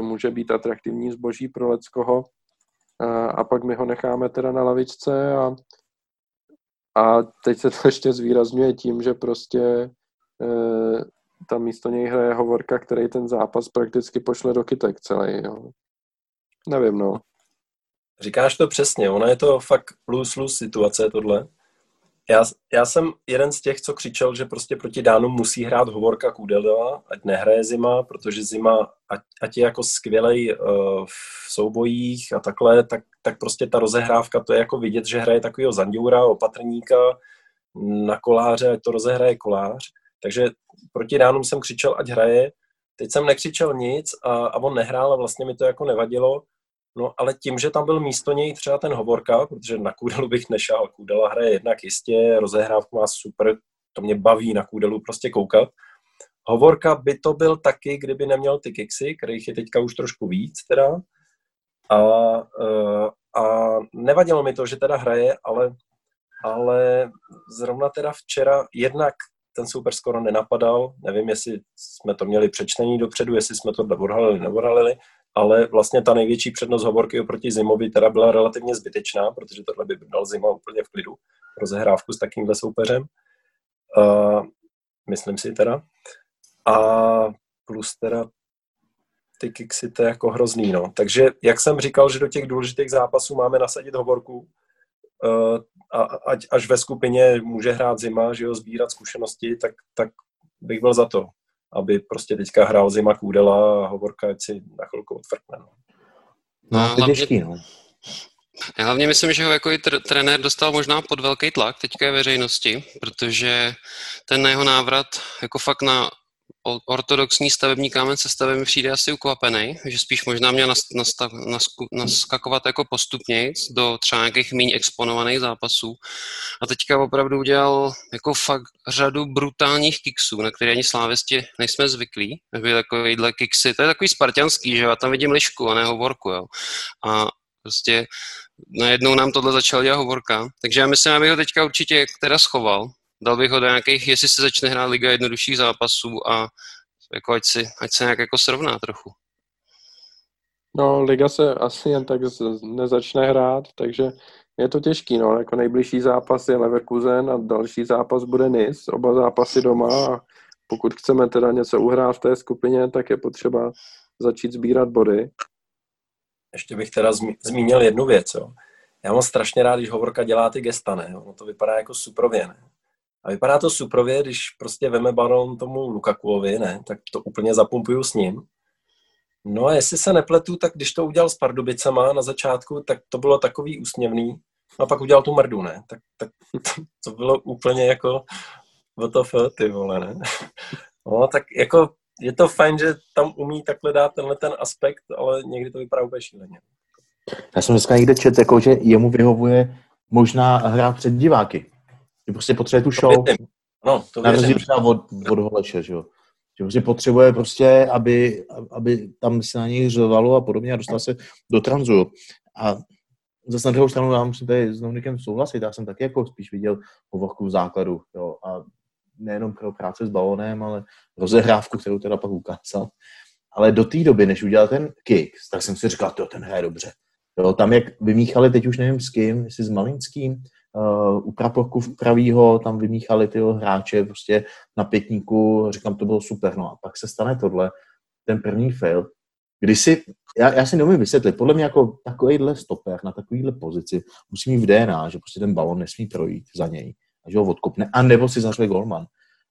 A: může být atraktivní zboží pro Leckoho. A, a pak my ho necháme teda na lavičce a a teď se to ještě zvýrazňuje tím, že prostě e, tam místo něj hraje Hovorka, který ten zápas prakticky pošle do kytek celý. Jo. Nevím, no.
D: Říkáš to přesně, ona je to fakt plus-plus situace tohle. Já, já jsem jeden z těch, co křičel, že prostě proti Dánu musí hrát Hovorka Kudela, ať nehraje Zima, protože Zima, ať, ať je jako skvělej uh, v soubojích a takhle, tak, tak prostě ta rozehrávka, to je jako vidět, že hraje takového Zanděura, opatrníka na koláře, ať to rozehraje kolář. Takže proti Dánům jsem křičel, ať hraje. Teď jsem nekřičel nic a, a on nehrál a vlastně mi to jako nevadilo. No ale tím, že tam byl místo něj třeba ten Hovorka, protože na Kůdelu bych nešel, Kůdela hraje jednak jistě, rozehrávku má super, to mě baví na Kůdelu prostě koukat. Hovorka by to byl taky, kdyby neměl ty kiksy, kterých je teďka už trošku víc teda. A, e, a nevadilo mi to, že teda hraje, ale, ale zrovna teda včera jednak ten super skoro nenapadal. Nevím, jestli jsme to měli přečtení dopředu, jestli jsme to odhalili, neodhalili, ale vlastně ta největší přednost hovorky oproti Zimovi teda byla relativně zbytečná, protože tohle by dal Zima úplně v klidu rozehrávku s takýmhle soupeřem. Uh, myslím si teda. A plus teda ty kiksy, to je jako hrozný, no. Takže, jak jsem říkal, že do těch důležitých zápasů máme nasadit hovorku, uh, a ať až ve skupině může hrát zima, že jo, sbírat zkušenosti, tak, tak bych byl za to, aby prostě teďka hrál zima Kůdela a hovorka, ať si na chvilku odvrkne, no.
B: No, to je těžký, no.
C: Já hlavně myslím, že ho jako i tr- trenér dostal možná pod velký tlak teďka veřejnosti, protože ten jeho návrat jako fakt na ortodoxní stavební kámen se mi přijde asi ukvapený, že spíš možná měl nastav, naskakovat jako postupně do třeba nějakých méně exponovaných zápasů. A teďka opravdu udělal jako fakt řadu brutálních kiksů, na které ani slávěstě nejsme zvyklí. Byly takovýhle kiksy, to je takový spartianský, že já tam vidím lišku a ne hovorku, jo. A prostě najednou nám tohle začal dělat hovorka. Takže já myslím, abych ho teďka určitě teda schoval, dal bych ho do nějakých, jestli se začne hrát liga jednodušších zápasů a jako ať, si, ať se nějak jako srovná trochu.
A: No, liga se asi jen tak nezačne hrát, takže je to těžký, no, jako nejbližší zápas je Leverkusen a další zápas bude Nis, oba zápasy doma a pokud chceme teda něco uhrát v té skupině, tak je potřeba začít sbírat body.
D: Ještě bych teda zmínil jednu věc, jo. Já mám strašně rád, když hovorka dělá ty gesta, ne? Ono to vypadá jako suprově, ne? A vypadá to suprově, když prostě veme baron tomu Lukakuovi, ne, tak to úplně zapumpuju s ním. No a jestli se nepletu, tak když to udělal s Pardubicama na začátku, tak to bylo takový úsměvný. A pak udělal tu mrdu, ne? Tak, tak to, bylo úplně jako WTF, ty vole, ne? No, tak jako je to fajn, že tam umí takhle dát tenhle ten aspekt, ale někdy to vypadá úplně šíleně.
B: Já jsem dneska někde čet, jako, že jemu vyhovuje možná hrát před diváky. Že prostě potřebuje tu show.
D: No, to
B: na rozdíl třeba od, od Holeše, že jo. Že prostě potřebuje prostě, aby, aby tam se na něj řovalo a podobně a dostal se do tranzu. A zase na druhou stranu já musím tady s Dominikem souhlasit, já jsem taky jako spíš viděl v základu, jo, a nejenom pro práce s balonem, ale rozehrávku, kterou teda pak ukázal. Ale do té doby, než udělal ten kick, tak jsem si říkal, to ten hraje dobře. Jo, tam jak vymíchali, teď už nevím s kým, jestli s Malinským, uh, u praporku pravýho tam vymíchali ty hráče prostě na pětníku, říkám, to bylo super, no a pak se stane tohle, ten první fail, kdy si, já, já si neumím vysvětlit, podle mě jako takovýhle stoper na takovýhle pozici musí mít v DNA, že prostě ten balon nesmí projít za něj, a že ho odkopne, a nebo si zařve golman.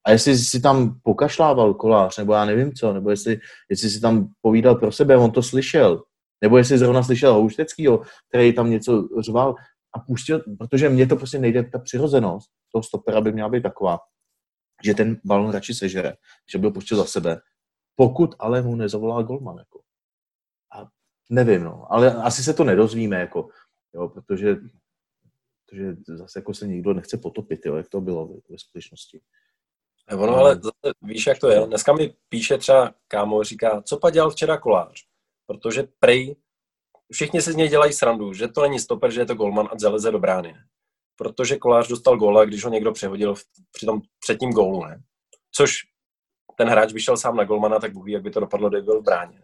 B: A jestli si tam pokašlával kolář, nebo já nevím co, nebo jestli, jestli si tam povídal pro sebe, on to slyšel, nebo jestli zrovna slyšel Houšteckýho, který tam něco řval, a pustil, protože mně to prostě nejde, ta přirozenost toho stopera by měla být taková, že ten balon radši sežere, že by ho pustil za sebe, pokud ale mu nezavolá golman. Jako. A nevím, no, ale asi se to nedozvíme, jako, jo, protože, protože zase jako se nikdo nechce potopit, jo, jak to bylo ve skutečnosti.
D: Ono, ale zase, víš, jak to je. Dneska mi píše třeba kámo, říká, co pa dělal včera kolář? Protože prej všichni si z něj dělají srandu, že to není stoper, že je to golman a zaleze do brány. Protože Kolář dostal góla, když ho někdo přehodil v, při tom třetím gólu. Ne? Což ten hráč vyšel sám na golmana, tak Bůh ví, jak by to dopadlo, kdyby byl v bráně.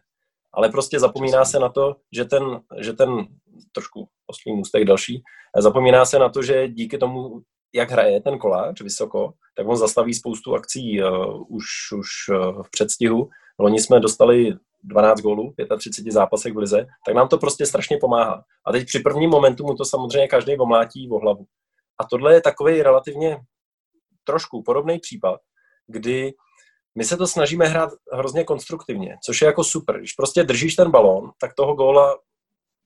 D: Ale prostě zapomíná se na to, že ten, že ten trošku oslý můstek další, zapomíná se na to, že díky tomu, jak hraje ten kolář vysoko, tak on zastaví spoustu akcí uh, už, už uh, v předstihu. Loni jsme dostali 12 gólů, 35 zápasech v lize, tak nám to prostě strašně pomáhá. A teď při prvním momentu mu to samozřejmě každý omlátí o hlavu. A tohle je takový relativně trošku podobný případ, kdy my se to snažíme hrát hrozně konstruktivně, což je jako super. Když prostě držíš ten balón, tak toho góla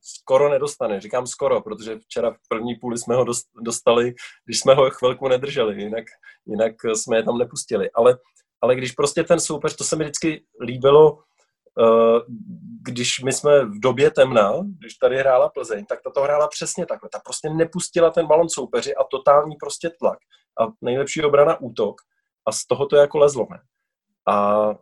D: skoro nedostane. Říkám skoro, protože včera v první půli jsme ho dostali, když jsme ho chvilku nedrželi, jinak, jinak jsme je tam nepustili. Ale, ale když prostě ten soupeř, to se mi vždycky líbilo, když my jsme v době temna, když tady hrála Plzeň, tak ta to hrála přesně takhle. Ta prostě nepustila ten balon soupeři a totální prostě tlak. A nejlepší obrana útok. A z toho to jako lezlo, ne? A uh,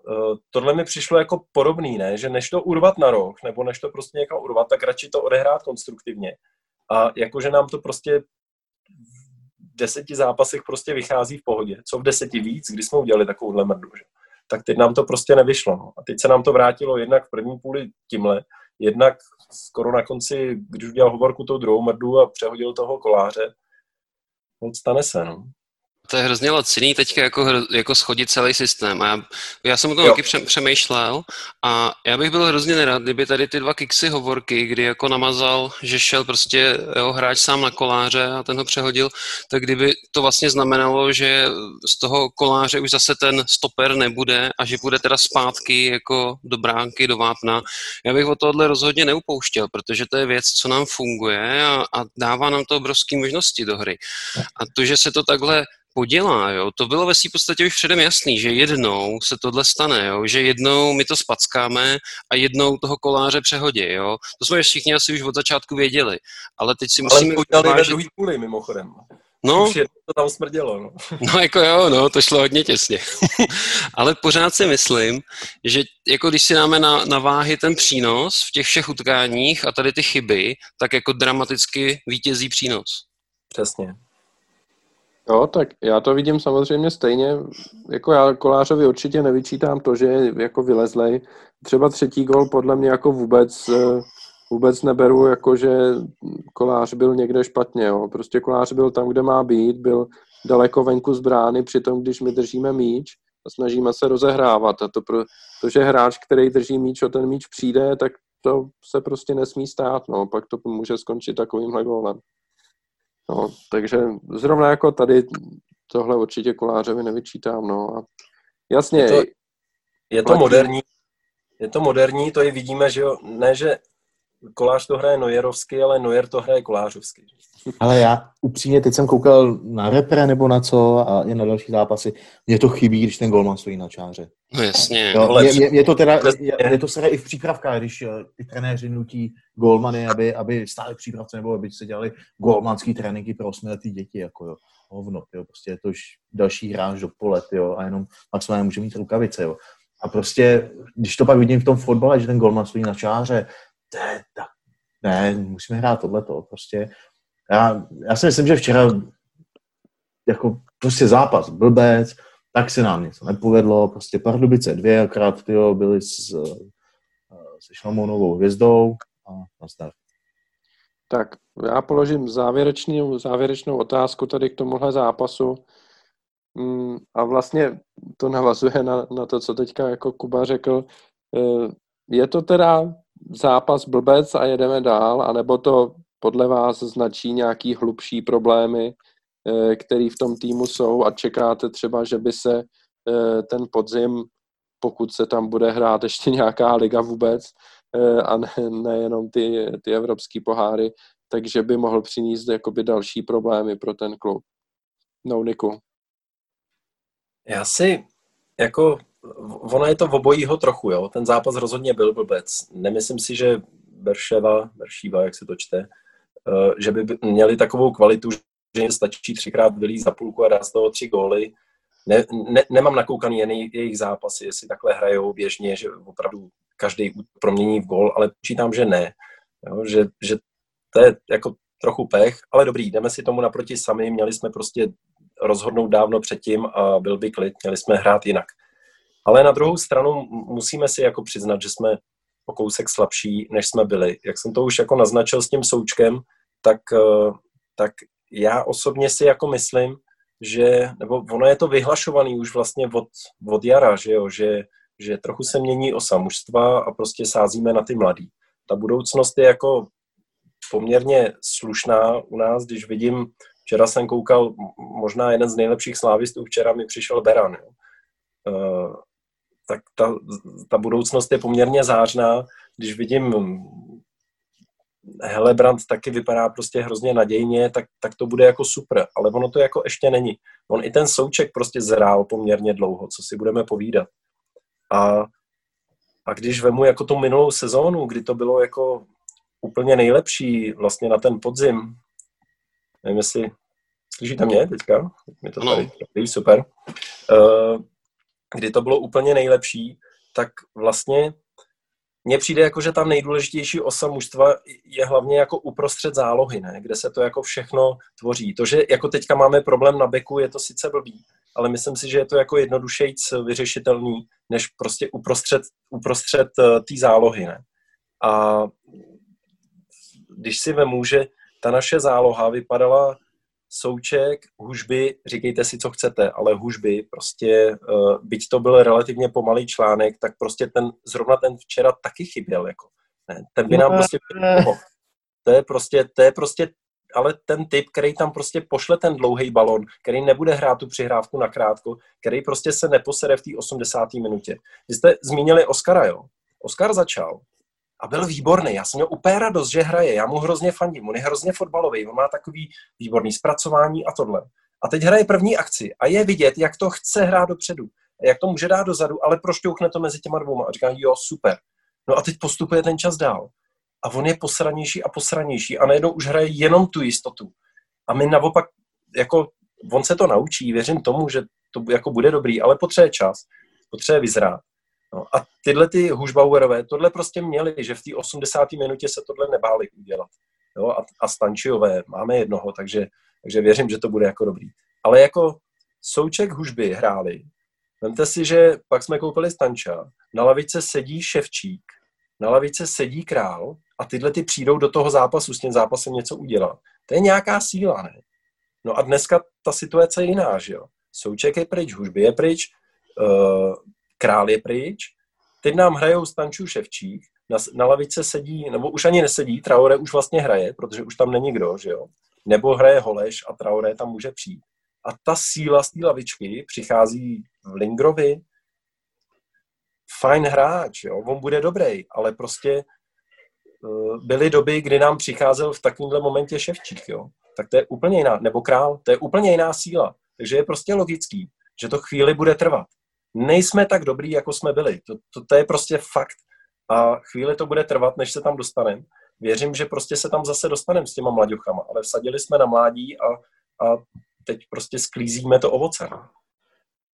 D: tohle mi přišlo jako podobný, ne? Že než to urvat na rok, nebo než to prostě někam urvat, tak radši to odehrát konstruktivně. A jakože nám to prostě v deseti zápasech prostě vychází v pohodě. Co v deseti víc, když jsme udělali takovouhle mrdu, že? Tak teď nám to prostě nevyšlo. No. A teď se nám to vrátilo jednak v první půli tímhle, jednak skoro na konci, když udělal hovorku tou druhou mrdu a přehodil toho koláře, no stane se, no.
C: To je hrozně laciný teďka jako, jako schodit celý systém. A já, já jsem o tom taky přemýšlel a já bych byl hrozně nerad, kdyby tady ty dva kiksy hovorky, kdy jako namazal, že šel prostě jeho hráč sám na koláře a ten ho přehodil, tak kdyby to vlastně znamenalo, že z toho koláře už zase ten stoper nebude a že bude teda zpátky jako do bránky, do vápna. Já bych o tohle rozhodně neupouštěl, protože to je věc, co nám funguje a, a dává nám to obrovské možnosti do hry. A to, že se to takhle podělá, jo, to bylo ve svým podstatě už předem jasný, že jednou se tohle stane, jo, že jednou my to spackáme a jednou toho koláře přehodí, jo. To jsme všichni asi už od začátku věděli, ale teď si musíme...
D: Ale udělali ve druhý půli, mimochodem.
C: No,
D: už to tam smrdělo. No.
C: no jako jo, no, to šlo hodně těsně. Ale pořád si myslím, že jako když si dáme na, na váhy ten přínos v těch všech utkáních a tady ty chyby, tak jako dramaticky vítězí přínos.
D: Přesně.
A: Jo, tak já to vidím samozřejmě stejně, jako já Kolářovi určitě nevyčítám to, že je jako vylezlej. Třeba třetí gol podle mě jako vůbec, eh, vůbec neberu, jako že Kolář byl někde špatně, jo. Prostě Kolář byl tam, kde má být, byl daleko venku z brány, přitom když my držíme míč a snažíme se rozehrávat a to, pro, to že hráč, který drží míč, o ten míč přijde, tak to se prostě nesmí stát, no, pak to může skončit takovýmhle gólem. No, takže zrovna jako tady tohle určitě Kolářovi nevyčítám, no. A jasně.
D: Je to, je to moderní, je to moderní, to i vidíme, že jo, ne, že Kolář to hraje Nojerovsky, ale Nojer to hraje Kolářovsky.
B: Ale já upřímně, teď jsem koukal na repre nebo na co a i na další zápasy. Mně to chybí, když ten golman stojí na čáře.
C: No jasně.
B: Jo, je, je, je, to teda, je, je to teda i v přípravkách, když eh, ty trenéři nutí golmany, aby, aby stáli přípravce nebo aby se dělali golmanský tréninky pro osmiletý děti, jako jo. Hovno, jo. Prostě je to už další hráč do pole, jo, a jenom maximálně může mít rukavice, jo. A prostě, když to pak vidím v tom fotbale, že ten golman stojí na čáře, je tak, ne, musíme hrát tohleto, prostě já, já si myslím, že včera jako prostě zápas blbec, tak se nám něco nepovedlo, prostě Pardubice dvě, akrát tyjo, byli s, se Šlamounovou hvězdou a nastav.
A: Tak já položím závěrečnou, závěrečnou otázku tady k tomuhle zápasu. Mm, a vlastně to navazuje na, na to, co teďka jako Kuba řekl. E, je to teda zápas blbec a jedeme dál, anebo to podle vás značí nějaký hlubší problémy, eh, které v tom týmu jsou a čekáte třeba, že by se eh, ten podzim, pokud se tam bude hrát ještě nějaká liga vůbec, eh, a ne, nejenom ty, ty evropské poháry, takže by mohl přinést jakoby další problémy pro ten klub. No, Niku.
D: Já si jako, ono je to v obojího trochu, jo. Ten zápas rozhodně byl blbec. Nemyslím si, že Berševa, Beršíva, jak se to čte, Eh, že by měli takovou kvalitu, že jim stačí třikrát vylít za půlku a dát z toho tři góly. Ne, ne, nemám nakoukaný jen jejich zápasy, jestli takhle hrajou běžně, že opravdu každý promění v gól, ale počítám, že ne. Jo, že, že to je jako trochu pech, ale dobrý, jdeme si tomu naproti sami, měli jsme prostě rozhodnout dávno předtím a byl by klid, měli jsme hrát jinak. Ale na druhou stranu musíme si jako přiznat, že jsme o kousek slabší, než jsme byli. Jak jsem to už jako naznačil s tím součkem, tak, eh, tak já osobně si jako myslím, že, nebo ono je to vyhlašovaný už vlastně od, od jara, že jo, že, že trochu se mění osa mužstva a prostě sázíme na ty mladý. Ta budoucnost je jako poměrně slušná u nás, když vidím, včera jsem koukal, možná jeden z nejlepších slávistů, včera mi přišel Beran, jo. Tak ta, ta budoucnost je poměrně zářná, když vidím Helebrand taky vypadá prostě hrozně nadějně, tak, tak to bude jako super, ale ono to jako ještě není. On i ten souček prostě zrál poměrně dlouho, co si budeme povídat. A, a když vemu jako tu minulou sezónu, kdy to bylo jako úplně nejlepší vlastně na ten podzim, nevím, jestli slyšíte mě teďka? Mě to tady, super. Uh, kdy to bylo úplně nejlepší, tak vlastně mně přijde jako, že ta nejdůležitější osa mužstva je hlavně jako uprostřed zálohy, ne? kde se to jako všechno tvoří. To, že jako teďka máme problém na beku, je to sice blbý, ale myslím si, že je to jako jednodušejc vyřešitelný, než prostě uprostřed, uprostřed eh, té zálohy. Ne? A když si vemu, že ta naše záloha vypadala Souček, hužby, říkejte si, co chcete, ale hužby, prostě, uh, byť to byl relativně pomalý článek, tak prostě ten, zrovna ten včera taky chyběl, jako. Ne, ten by nám
B: No,
D: prostě
B: eh.
D: pomohl. To je prostě, to je prostě, ale ten typ, který tam prostě pošle ten dlouhý balon, který nebude hrát tu přihrávku na krátko, který prostě se neposere v té 80. minutě. Vy jste zmínili Oscara, jo? Oscar začal a byl výborný. Já jsem měl úplně radost, že hraje. Já mu hrozně fandím. On je hrozně fotbalový. On má takový výborný zpracování a tohle. A teď hraje první akci a je vidět, jak to chce hrát dopředu. Jak to může dát dozadu, ale prošťouchne to mezi těma dvouma. A říká, jo, super. No a teď postupuje ten čas dál. A on je posranější a posranější a najednou už hraje jenom tu jistotu. A my naopak, jako, on se to naučí, věřím tomu, že to jako bude dobrý, ale potřebuje čas, potřebuje vyzrát. No, a tyhle ty Hušbauerové tohle prostě měli, že v té 80. minutě se tohle nebáli udělat. Jo, a, a Stančiové, máme jednoho, takže, takže věřím, že to bude jako dobrý. Ale jako Souček Hužby hráli. Vemte si, že pak jsme koupili Stanča, na lavice sedí Ševčík, na lavice sedí Král a tyhle ty přijdou do toho zápasu s tím zápasem něco udělat. To je nějaká síla, ne? No a dneska ta situace je jiná, že jo? Souček je pryč, Hužby je pryč, uh, Král je pryč, teď nám hrajou Stančů Ševčík, na, na lavice sedí, nebo už ani nesedí, Traore už vlastně hraje, protože už tam není kdo, že jo? Nebo hraje Holeš a Traore tam může přijít. A ta síla z té lavičky přichází v Lingrovi, fajn hráč, jo? on bude dobrý, ale prostě uh, byly doby, kdy nám přicházel v takovémhle momentě Ševčík, jo? tak to je úplně jiná, nebo Král, to je úplně jiná síla. Takže je prostě logický, že to chvíli bude trvat. Nejsme tak dobrý, jako jsme byli. To, to, to je prostě fakt. A chvíli to bude trvat, než se tam dostaneme. Věřím, že prostě se tam zase dostaneme s těma mladěchama, ale vsadili jsme na mládí a, a teď prostě sklízíme to ovoce. no.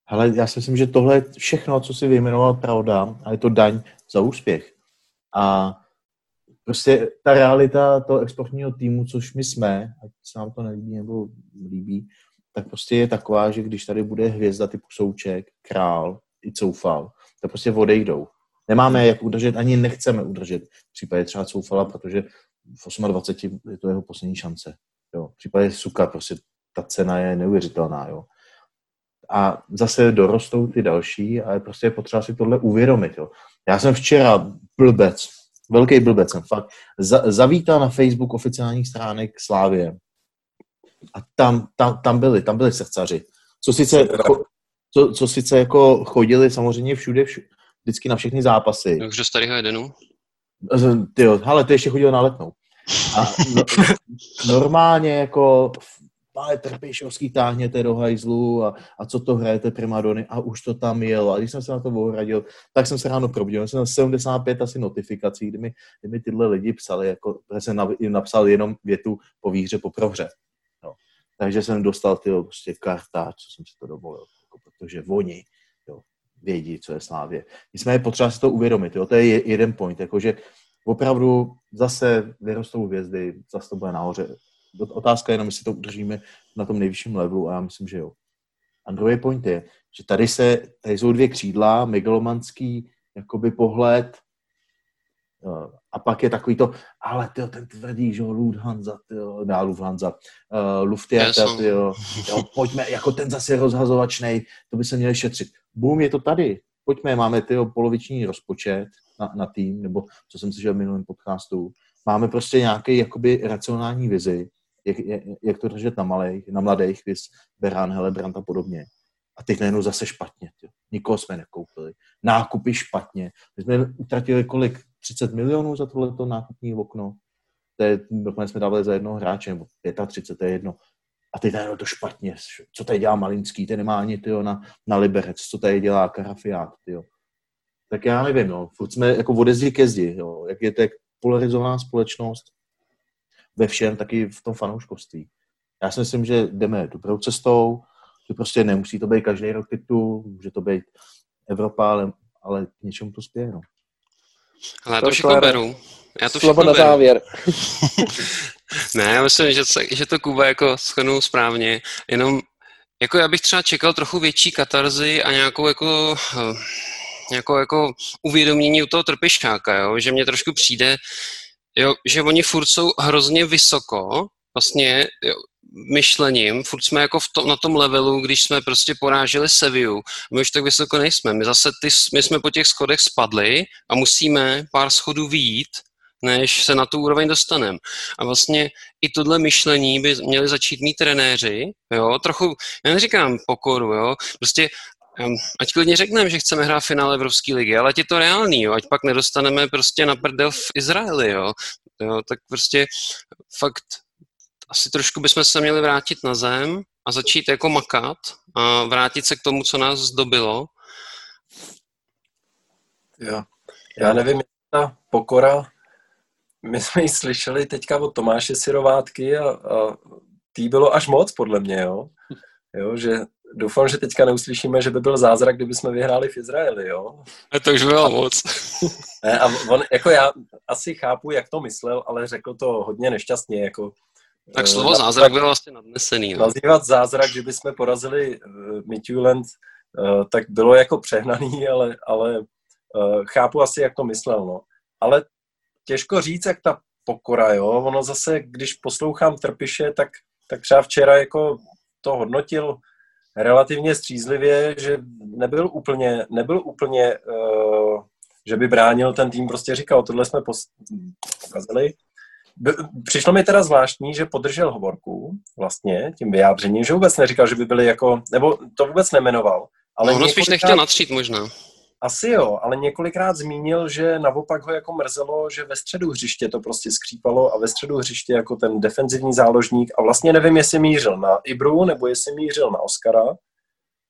B: Ale já si myslím, že tohle je všechno, co si vyjmenoval, pravda, a je to daň za úspěch. A prostě ta realita toho exportního týmu, což my jsme, ať se nám to nelíbí nebo líbí, tak prostě je taková, že když tady bude hvězda typu Souček, Král i Coufal, tak prostě odejdou. Nemáme jak udržet, ani nechceme udržet v případě třeba Coufala, protože v 28 je to jeho poslední šance. Jo. V případě Suka prostě ta cena je neuvěřitelná. Jo. A zase dorostou ty další a je prostě potřeba si tohle uvědomit. Jo. Já jsem včera blbec, velký blbec jsem fakt, za, zavítal na Facebook oficiálních stránek Slávě a tam, tam, tam byli, tam byli srdcaři. Co sice, co, co sice jako chodili samozřejmě všude, všude, vždycky na všechny zápasy.
C: Už do starého Edenu.
B: Ty jo, ale ty ještě chodil na letnou. A no, normálně jako ale Trpišovský táhněte do hajzlu a, a co to hrajete primadony a už to tam jelo. A když jsem se na to ohradil, tak jsem se ráno probudil. Jsem na 75 asi notifikací, kdy mi, kdy mi tyhle lidi psali, jako, že jsem na, jim napsal jenom větu po výhře, po prohře. Takže jsem dostal ty prostě kartáč, co jsem si to dovolil, jako, protože oni jo, vědí, co je Slávě. Nicméně potřeba si to uvědomit, jo, to je jeden point, jakože opravdu zase vyrostou hvězdy, zase to bude nahoře. Otázka je jenom, jestli to udržíme na tom nejvyšším levelu a já myslím, že jo. A druhý point je, že tady se, tady jsou dvě křídla, megalomanský jakoby pohled a pak je takový to, ale tyjo, ten tvrdý, že jo, Lufthansa, tyjo, dá Lufthansa, uh, Lufthansa, tyjo, jo, pojďme, jako ten zase rozhazovačnej, to by se měli šetřit. Bum, je to tady. Pojďme, máme tyjo, poloviční rozpočet na, na tým, nebo co jsem slyšel v minulém podcastu. Máme prostě nějaký jakoby racionální vizi, jak, jak, to držet na malých, na mladých, vys Berán, Helebrant a podobně. A teď najednou zase špatně. Tě. Nikoho jsme nekoupili. Nákupy špatně. My jsme utratili kolik? 30 milionů za tohleto nákupní okno. To je, dokonce jsme dávali za jednoho hráče, nebo 35, to je jedno. A teď najednou to špatně. Co tady dělá Malinský? Ten nemá ani tyjo, na, na Liberec. Co tady dělá Karafiát? Tyjo. Tak já nevím, no. Furt jsme jako odezdí ke zdi. Jo. Jak je to polarizovaná společnost, ve všem, taky v tom fanouškovství. Já si myslím, že jdeme dobrou cestou, že prostě nemusí to být každý rok titul, může to být Evropa, ale, ale k něčemu to spěje. No.
C: Ale já to všechno beru. Já to
A: Slovo na závěr.
C: ne, já myslím, že, že to Kuba jako shrnul správně, jenom jako já bych třeba čekal trochu větší katarzy a nějakou jako, nějakou jako uvědomění u toho trpišáka, jo? že mně trošku přijde, jo, že oni furt jsou hrozně vysoko, vlastně jo, myšlením, furt jsme jako v to, na tom levelu, když jsme prostě poráželi Seviu. My už tak vysoko nejsme. My zase ty, my jsme po těch schodech spadli a musíme pár schodů výjít, než se na tu úroveň dostaneme. A vlastně i tohle myšlení by měli začít mít trenéři, jo, trochu, já neříkám pokoru, jo, prostě ať klidně řekneme, že chceme hrát finále Evropské ligy, ale ať je to reálný, jo, ať pak nedostaneme prostě na prdel v Izraeli, jo, jo tak prostě fakt asi trošku bychom se měli vrátit na zem a začít jako makat a vrátit se k tomu, co nás zdobilo.
D: Jo. Já nevím, ta pokora my jsme ji slyšeli teďka od Tomáše Sirovátky a, a tý bylo až moc, podle mě, jo. jo že doufám, že teďka neuslyšíme, že by byl zázrak, kdyby jsme vyhráli v Izraeli, jo.
C: A to už bylo moc.
D: Ne, a on, jako já asi chápu, jak to myslel, ale řekl to hodně nešťastně, jako
C: tak slovo uh, zázrak bylo vlastně nadnesený.
D: No. Nazývat zázrak, že bychom porazili uh, Midtjylland, uh, tak bylo jako přehnaný, ale, ale uh, chápu asi, jak to myslel. No. Ale těžko říct, jak ta pokora, jo. Ono zase, když poslouchám Trpiše, tak, tak třeba včera jako to hodnotil relativně střízlivě, že nebyl úplně, nebyl úplně uh, že by bránil ten tým, prostě říkal, tohle jsme pokazili. Přišlo mi teda zvláštní, že podržel hovorku vlastně tím vyjádřením, že vůbec neříkal, že by byli jako, nebo to vůbec nemenoval.
C: Ale no, spíš nechtěl natřít možná.
D: Asi jo, ale několikrát zmínil, že naopak ho jako mrzelo, že ve středu hřiště to prostě skřípalo a ve středu hřiště jako ten defenzivní záložník a vlastně nevím, jestli mířil na Ibru nebo jestli mířil na Oscara.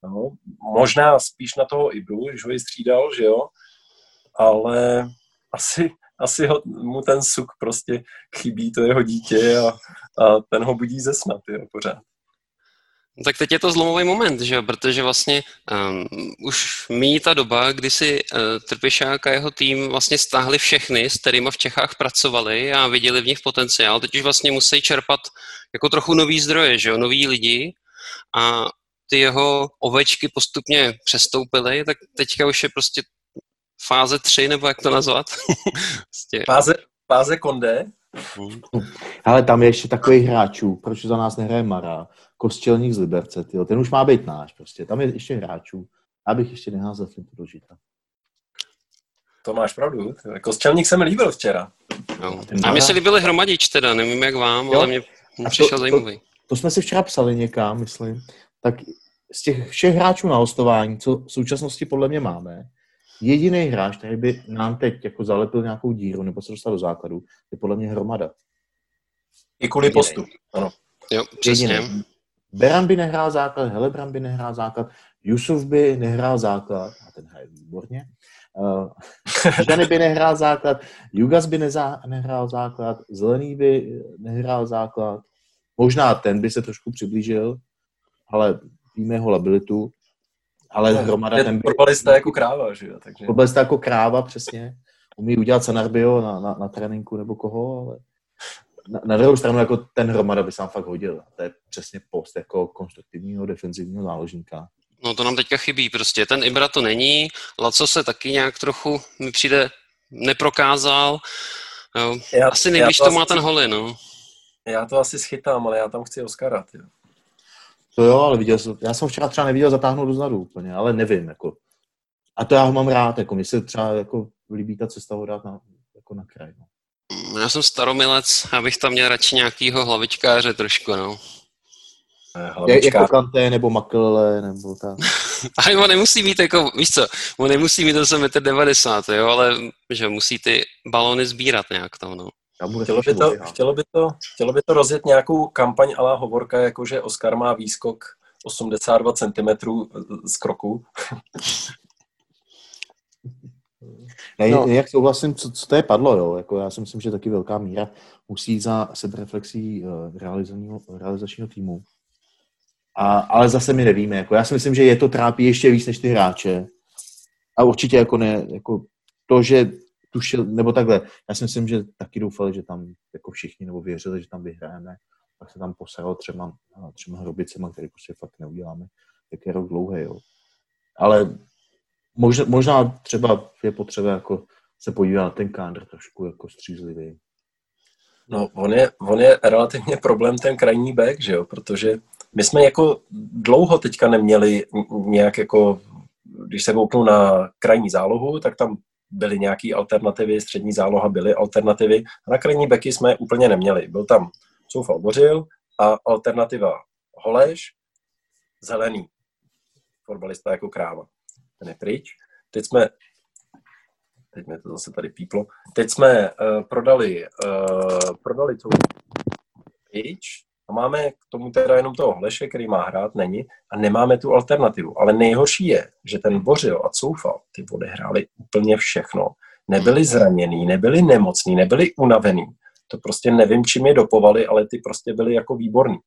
D: No, možná spíš na toho Ibru, když ho ji střídal, že jo, ale asi, asi ho, mu ten suk prostě chybí, to jeho dítě a, a ten ho budí ze sna, jo, pořád.
C: No tak teď je to zlomový moment, že protože vlastně um, už míjí ta doba, kdy si uh, Trpišák a jeho tým vlastně stáhli všechny, s kterými v Čechách pracovali a viděli v nich potenciál. Teď už vlastně musí čerpat jako trochu nový zdroje, že nový lidi a ty jeho ovečky postupně přestoupily, tak teďka už je prostě fáze 3, nebo jak to nazvat?
D: prostě... fáze, fáze konde?
B: Hmm. Ale tam je ještě takový hráčů, proč za nás nehraje Mara, Kostělník z Liberce, tyjo. ten už má být náš prostě, tam je ještě hráčů. Abych ještě neházel flintu do žita.
D: To máš pravdu. Kostělník se mi líbil včera.
C: No. A mně se líbily hromadič teda, nevím jak vám, jo? ale mě, mě přišel to, zajímavý.
B: To, to, jsme si včera psali někam, myslím. Tak z těch všech hráčů na hostování, co v současnosti podle mě máme, jediný hráč, který by nám teď jako zalepil nějakou díru nebo se dostal do základu, je podle mě hromada.
D: I kvůli postu, ano.
C: Jo, přesně. Jediný.
B: Beran by nehrál základ, Helebran by nehrál základ, Jusuf by nehrál základ, a ten hraje výborně, uh, Žany by nehrál základ, Jugas by neza, nehrál základ, Zelený by nehrál základ, možná ten by se trošku přiblížil, ale víme jeho labilitu, ale no, hromada ten.
D: Fotbalista jako kráva, že jo? Takže...
B: Fotbalista jako kráva, přesně. Umí udělat Sanarbio na, na, na tréninku nebo koho, ale na, na druhou stranu jako ten hromada by se fakt hodil. To je přesně post jako konstruktivního defenzivního záložníka.
C: No to nám teďka chybí prostě. Ten Ibra to není, Laco se taky nějak trochu mi přijde neprokázal. Jo. Já, asi nejvíc to, to má ten holy, no.
D: Já to asi schytám, ale já tam chci Oscara, jo.
B: To jo, ale viděl jsem, já jsem včera třeba neviděl zatáhnout dozadu úplně, ale nevím, jako. A to já ho mám rád, jako mi se třeba jako líbí ta cesta ho dát na, jako na kraj, no.
C: Já jsem staromilec, abych tam měl radši nějakýho hlavičkáře trošku, no.
B: Je, jako Kanté nebo Makelele nebo tak.
C: ale on nemusí mít jako, víš co, on nemusí mít 90, jo, ale že musí ty balony sbírat nějak tam, no.
D: Chtělo by, to, chtělo, by to, chtělo by to rozjet nějakou kampaň ala hovorka, jakože Oscar má výskok 82 cm z kroku.
B: Já no. jak souhlasím, co, co to je padlo, jo. Jako já si myslím, že taky velká míra musí jít za sebereflexí uh, realizačního týmu. A, ale zase my nevíme. Jako já si myslím, že je to trápí ještě víc než ty hráče. A určitě jako ne, jako to, že tušil, nebo takhle, já si myslím, že taky doufali, že tam jako všichni, nebo věřili, že tam vyhrajeme, pak se tam posral třema, třema hrobicema, který prostě fakt neuděláme, jak je rok dlouhý, jo. Ale možná, možná třeba je potřeba jako se podívat na ten kádr trošku jako střízlivý.
D: No, on je, on je relativně problém ten krajní back, že jo, protože my jsme jako dlouho teďka neměli nějak jako, když se kouknu na krajní zálohu, tak tam byly nějaké alternativy, střední záloha byly alternativy. Na krajní beky jsme úplně neměli. Byl tam Soufal Bořil a alternativa Holeš, zelený. Fotbalista jako kráva. Ten je pryč. Teď jsme teď mi to zase tady píplo. Teď jsme uh, prodali, uh, prodali tu pryč a máme k tomu teda jenom toho Hleše, který má hrát, není, a nemáme tu alternativu. Ale nejhorší je, že ten Bořil a Coufal, ty odehráli úplně všechno. Nebyli zranění, nebyli nemocní, nebyli unavený. To prostě nevím, čím je dopovali, ale ty prostě byli jako výborní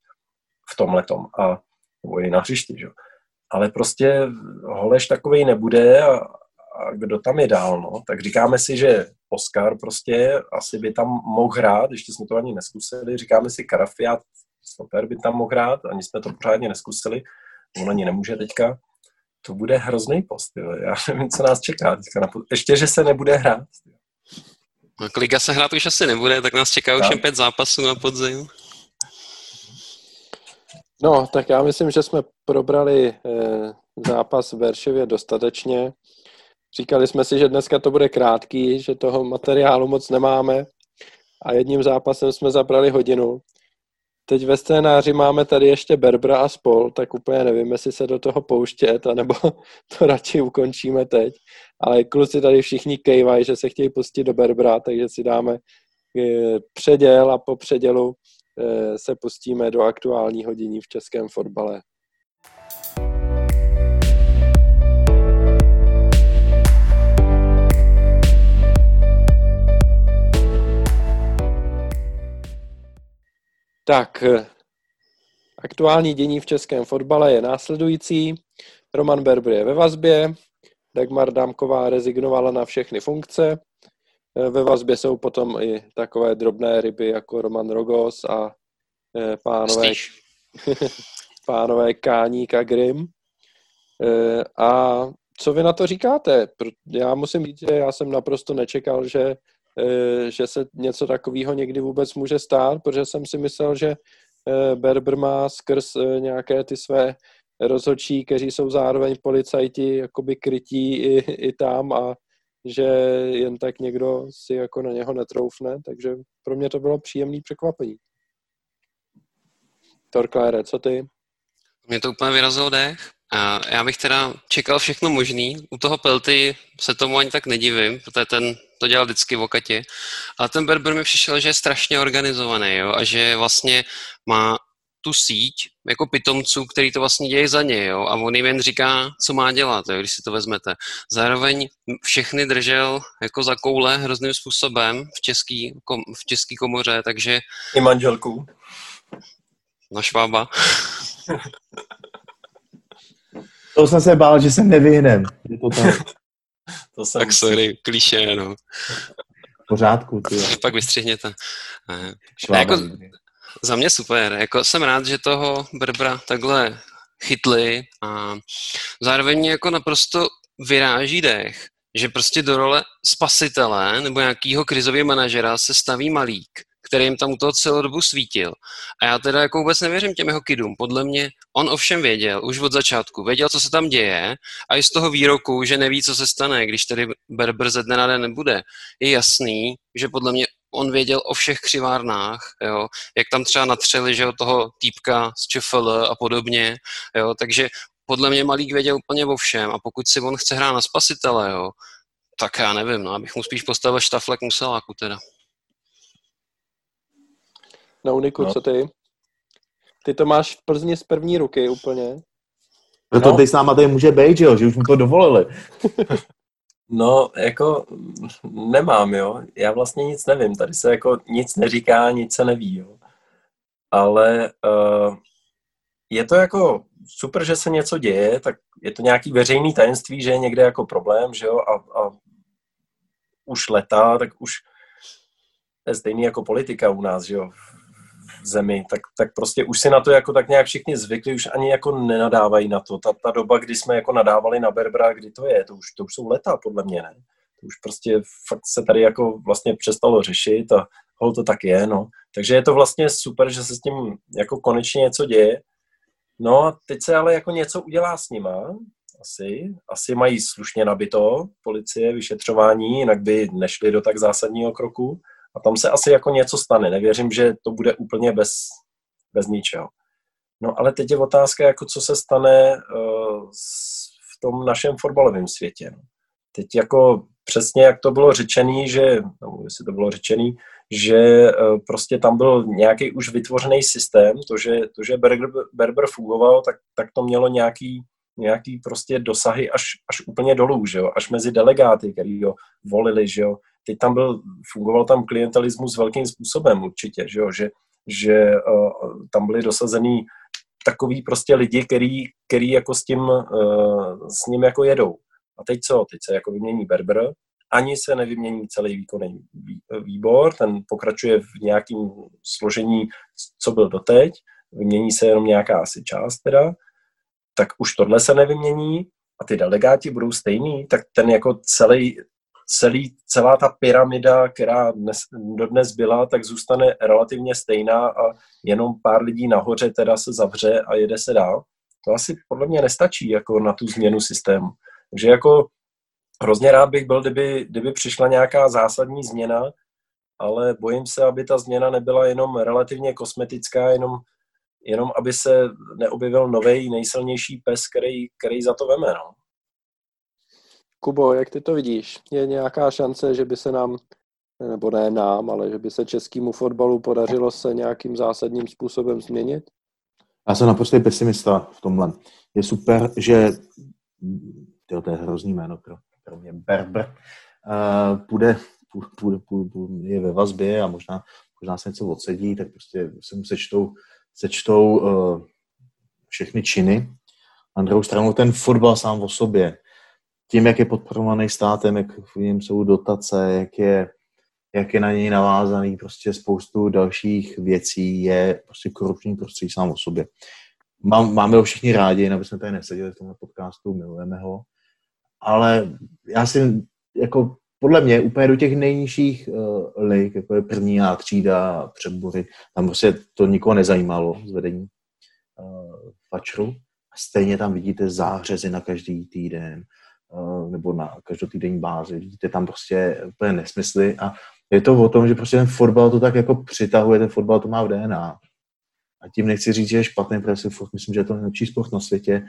D: v tom letom. A nebo na hřišti, že? Ale prostě Holeš takovej nebude a, a kdo tam je dál, no? Tak říkáme si, že Oscar prostě asi by tam mohl hrát, ještě jsme to ani neskusili, říkáme si Karafiat, stoper by tam mohl hrát, ani jsme to pořádně neskusili, on ani nemůže teďka. To bude hrozný post, jo. já nevím, co nás čeká teďka. Na... Ještě, že se nebude hrát.
C: No, Liga se hrát už asi nebude, tak nás čeká už jen pět zápasů na podzim.
A: No, tak já myslím, že jsme probrali eh, zápas v Verševě dostatečně. Říkali jsme si, že dneska to bude krátký, že toho materiálu moc nemáme a jedním zápasem jsme zabrali hodinu. Teď ve scénáři máme tady ještě Berbra a spol, tak úplně nevím, jestli se do toho pouštět, anebo to radši ukončíme teď. Ale kluci tady všichni kejvají, že se chtějí pustit do Berbra, takže si dáme eh, předěl a po předělu eh, se pustíme do aktuální hodiní v českém fotbale. Tak, eh, aktuální dění v českém fotbale je následující. Roman Berber je ve vazbě, Dagmar Dámková rezignovala na všechny funkce. Eh, ve vazbě jsou potom i takové drobné ryby jako Roman Rogos a eh, pánové, pánové Káník a Grim. A co vy na to říkáte? Já musím říct, že já jsem naprosto nečekal, že že se něco takového někdy vůbec může stát, protože jsem si myslel, že eh, Berber má skrz eh, nějaké ty své rozhodčí, kteří jsou zároveň policajti, jakoby krytí i, i tam a že jen tak někdo si jako na něho netroufne, takže pro mě to bylo příjemné překvapení. Torklére, co ty?
C: Mě to úplně vyrazilo dech. Já bych teda čekal všechno možný. U toho Pelty se tomu ani tak nedivím, protože ten to dělal vždycky v okatě. Ale ten Berber mi přišel, že je strašně organizovaný jo, a že vlastně má tu síť jako pitomců, který to vlastně dějí za něj, jo, a on jim jen říká, co má dělat, jo, když si to vezmete. Zároveň všechny držel jako za koule hrozným způsobem v český, kom, v český komoře, takže...
D: I manželku.
C: Na švába.
B: to jsem se bál, že se nevyhnem. Je to tak.
C: to jsem tak sorry, kliše, no.
B: V pořádku. Ty.
C: Pak vystřihněte. Ne, jako, za mě super. Jako jsem rád, že toho Berbra takhle chytli a zároveň mě jako naprosto vyráží dech, že prostě do role spasitele nebo nějakého krizového manažera se staví malík, který jim tam toho celou dobu svítil. A já teda jako vůbec nevěřím těm jeho kidům. Podle mě on ovšem věděl, už od začátku, věděl, co se tam děje a i z toho výroku, že neví, co se stane, když tedy Berber ze dne na den nebude, je jasný, že podle mě on věděl o všech křivárnách, jo, jak tam třeba natřeli, že toho týpka z ČFL a podobně, jo, takže podle mě Malík věděl úplně o všem a pokud si on chce hrát na spasitele, jo, tak já nevím, no, abych mu spíš postavil štaflek museláku teda.
A: Na Uniku, no. co ty? Ty to máš v Plzni z první ruky úplně.
B: No to teď s náma tady může být, že jo? Že už mu to dovolili.
D: No, jako nemám, jo. Já vlastně nic nevím. Tady se jako nic neříká, nic se neví, jo. Ale uh, je to jako super, že se něco děje, tak je to nějaký veřejný tajemství, že je někde jako problém, že jo, a, a už leta, tak už to je stejný jako politika u nás, že jo, zemi, tak, tak prostě už si na to jako tak nějak všichni zvykli, už ani jako nenadávají na to. Ta, ta doba, kdy jsme jako nadávali na Berbra, kdy to je, to už, to už jsou leta podle mě, ne? To už prostě fakt se tady jako vlastně přestalo řešit a, hol to tak je, no. Takže je to vlastně super, že se s tím jako konečně něco děje. No a teď se ale jako něco udělá s nima, asi. Asi mají slušně nabito policie, vyšetřování, jinak by nešli do tak zásadního kroku. A tam se asi jako něco stane. Nevěřím, že to bude úplně bez, bez ničeho. No ale teď je otázka, jako co se stane uh, v tom našem fotbalovém světě. No. Teď jako přesně jak to bylo řečený, že, no, jestli to bylo řečený, že uh, prostě tam byl nějaký už vytvořený systém, to, že, to, že Berber, Berber fungoval, tak, tak to mělo nějaký, nějaký prostě dosahy až, až úplně dolů, že jo? až mezi delegáty, který ho volili, že jo. Teď tam byl, fungoval tam klientelismus velkým způsobem určitě, že jo, že, že uh, tam byli dosazený takový prostě lidi, který, který jako s tím, uh, s ním jako jedou. A teď co? Teď se jako vymění Berber, ani se nevymění celý výkonný výbor, ten pokračuje v nějakém složení, co byl doteď, vymění se jenom nějaká asi část teda, tak už tohle se nevymění a ty delegáti budou stejný, tak ten jako celý, celý, celá ta pyramida, která dnes, dodnes byla, tak zůstane relativně stejná a jenom pár lidí nahoře teda se zavře a jede se dál. To asi podle mě nestačí jako na tu změnu systému. Takže jako hrozně rád bych byl, kdyby, kdyby přišla nějaká zásadní změna, ale bojím se, aby ta změna nebyla jenom relativně kosmetická, jenom, jenom aby se neobjevil nový nejsilnější pes, který, který za to veme. No.
A: Kubo, jak ty to vidíš? Je nějaká šance, že by se nám, nebo ne nám, ale že by se českému fotbalu podařilo se nějakým zásadním způsobem změnit?
B: Já jsem naprosto pesimista v tomhle. Je super, že tyjo, to je hrozný jméno pro, pro mě, Berber, uh, půjde, půjde, půjde, půjde, je ve vazbě a možná, možná se něco odsedí, tak prostě se mu sečtou, sečtou uh, všechny činy. Na druhou stranu ten fotbal sám o sobě tím, jak je podporovaný státem, jak v něm jsou dotace, jak je, jak je na něj navázaný prostě spoustu dalších věcí, je prostě korupční prostředí sám o sobě. Mám, máme ho všichni rádi, jinak bychom tady neseděli v tomhle podcastu, milujeme ho. Ale já si jako podle mě úplně do těch nejnižších uh, lig, jako je první a třída předbory, tam prostě to nikoho nezajímalo zvedení uh, fačru. A stejně tam vidíte zářezy na každý týden, Eh, nebo na každotýdenní bázi. Vidíte tam prostě úplně nesmysly a je to o tom, že prostě ten fotbal to tak jako přitahuje, ten fotbal to má v DNA. A tím nechci říct, že je špatný, protože si myslím, že je to nejlepší sport na světě,